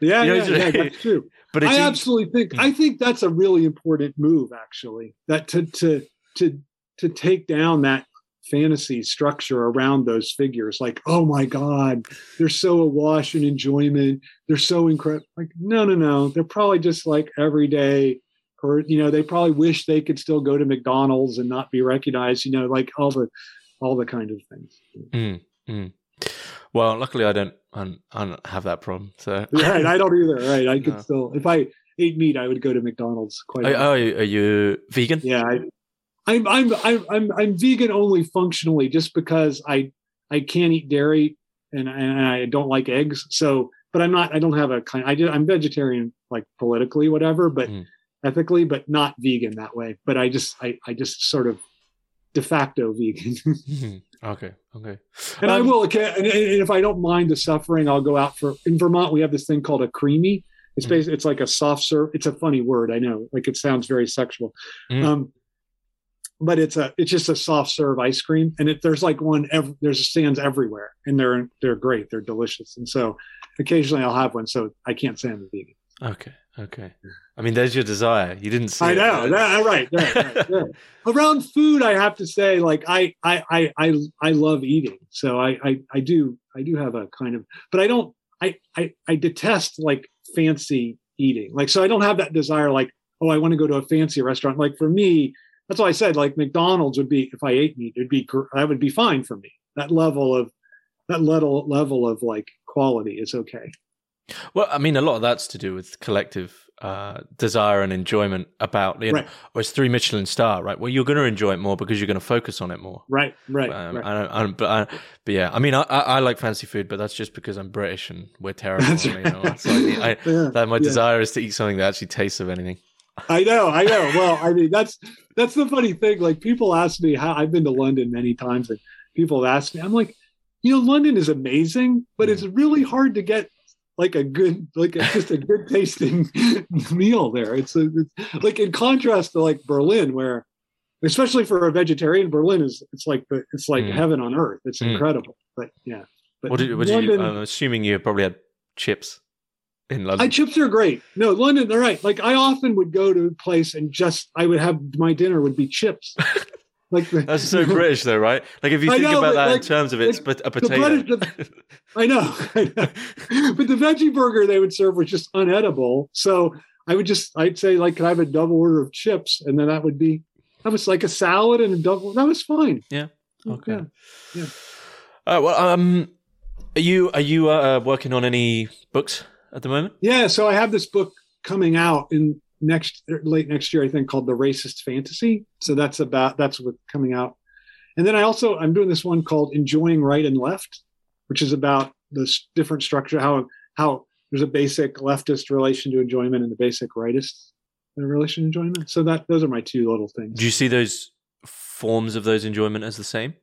Yeah, You know, yeah, that's true. but I absolutely think Mm. I think that's a really important move, actually. That to to to to take down that fantasy structure around those figures, like, oh my God, they're so awash in enjoyment, they're so incredible. Like, no, no, no, they're probably just like everyday, or you know, they probably wish they could still go to McDonald's and not be recognized. You know, like all the all the kind of things. Mm, mm. Well, luckily I don't, I don't I don't have that problem. So right, I don't either. Right, I could No. still if I ate meat, I would go to McDonald's quite. are, often. are, you, are you vegan? yeah I, I'm, I'm i'm i'm i'm vegan only functionally just because i i can't eat dairy and, and i don't like eggs so but i'm not i don't have a kind i do i'm vegetarian like politically whatever but Mm. ethically but not vegan that way but i just i i just sort of de facto vegan Mhm. okay, okay. and i Um, will okay, and, and if i don't mind the suffering i'll go out for in vermont we have this thing called a creemee it's Mm. basically it's like a soft serve it's a funny word i know like it sounds very sexual Mm. um but it's a it's just a soft serve ice cream. And it, there's like one ev- there's stands everywhere and they're they're great. They're delicious. And so occasionally i'll have one so i can't say i'm a vegan. Okay, okay. I mean, there's your desire. You didn't see i it. know. That, right, right, right, right. around food i have to say like I, I i i i love eating. So I, I i do i do have a kind of but i don't i i i detest like fancy eating. Like so i don't have that desire like oh i want to go to a fancy restaurant. Like for me that's why i said like mcdonald's would be if i ate meat it'd be that would be fine for me that level of that level level of like quality is okay Well, I mean, a lot of that's to do with collective uh, desire and enjoyment about, you know, Right. or it's three Michelin star, right? Well, you're going to enjoy it more because you're going to focus on it more. right right, Um, right. I don't, I don't, but, I, but yeah, I mean, I, I, like fancy food, but that's just because I'm British and we're terrible. That's you know? Like, I, Yeah, that my yeah. desire is to eat something that actually tastes of anything. I know, I know. Well, I mean, that's that's the funny thing. Like people ask me how I've been to London many times, and people have asked me, I'm like, you know, London is amazing, but it's really hard to get like a good, like a, just a good tasting meal there. It's, a, it's like in contrast to like Berlin, where especially for a vegetarian, Berlin is it's like the it's like Mm. heaven on earth. It's Mm. incredible. But yeah, but What did, what did you, London- I'm assuming you probably had chips in London. I chips are great. No, London, they're right. Like I often would go to a place and just I would have my dinner would be chips. like the, That's so British, though, right? Like if you think know, about that like- in terms of it's like, a the potato. British- I know, I know. But the veggie burger they would serve was just unedible. So I would just I'd say like, can I have a double order of chips? And then that would be that was like a salad and a double. That was fine. Yeah. Okay. Yeah. Uh, well, um, Are you are you uh, working on any books at the moment? Yeah, so I have this book coming out in next er, late next year, I think, called The Racist Fantasy. So that's about that's what coming out. And then I also I'm doing this one called Enjoying Right and Left, which is about the different structure how how there's a basic leftist relation to enjoyment and the basic rightist uh, relation to enjoyment. So that those are my two little things. Do you see those forms of those enjoyment as the same?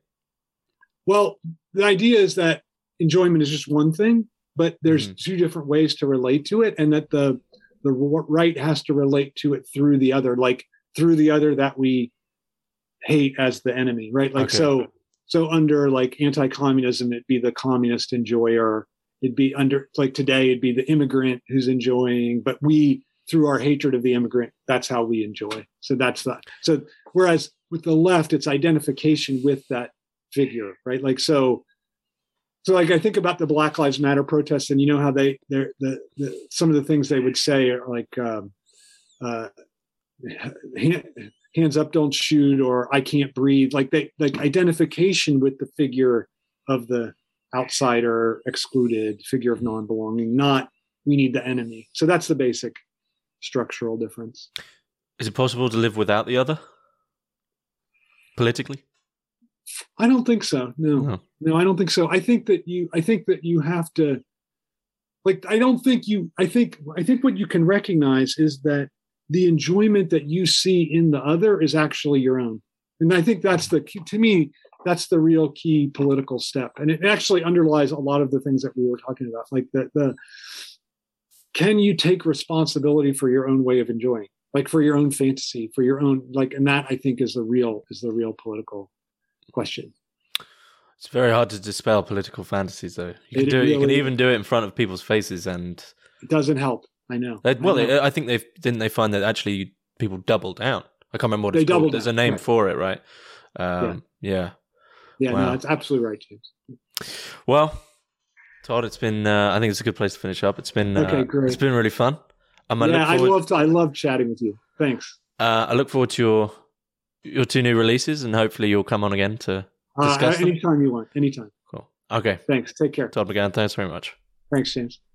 Well, the idea is that enjoyment is just one thing, but there's mm-hmm. two different ways to relate to it, and that the the right has to relate to it through the other, like through the other that we hate as the enemy, right? Like okay. so so under like anti-communism, it'd be the communist enjoyer. It'd be under like today, it'd be the immigrant who's enjoying, but we through our hatred of the immigrant, that's how we enjoy. So that's that. So whereas with the left, it's identification with that figure, right? Like so so like I think about the Black Lives Matter protests, and you know how they they're the, the some of the things they would say are like um, uh, hands up, don't shoot, or I can't breathe. Like they like identification with the figure of the outsider, excluded figure of non-belonging, not we need the enemy. So that's the basic structural difference. Is it possible to live without the other politically? I don't think so. No, no, no, I don't think so. I think that you, I think that you have to, like, I don't think you, I think, I think what you can recognize is that the enjoyment that you see in the other is actually your own. And I think that's the, key, to me, that's the real key political step. And it actually underlies a lot of the things that we were talking about. Like the, the, can you take responsibility for your own way of enjoying? Like for your own fantasy, for your own, like, and that I think is the real, is the real political question. It's very hard to dispel political fantasies, though. You can it do it. Really, you can even do it in front of people's faces, and it doesn't help. I know. They, well, I, know. I think they didn't. They find that actually people double down. I can't remember what they it's called. There's a name right. for it, right? Um, yeah. Yeah. Yeah. Wow. No, it's absolutely right, James. Well, Todd, it's been. Uh, I think it's a good place to finish up. It's been. Uh, okay, great. It's been really fun. I'm, yeah, I love. I love chatting with you. Thanks. Uh, I look forward to your your two new releases, and hopefully you'll come on again to uh, discuss uh, anytime them. you want. Anytime. Cool. Okay. Thanks. Take care. Todd McGowan, thanks very much. Thanks, James.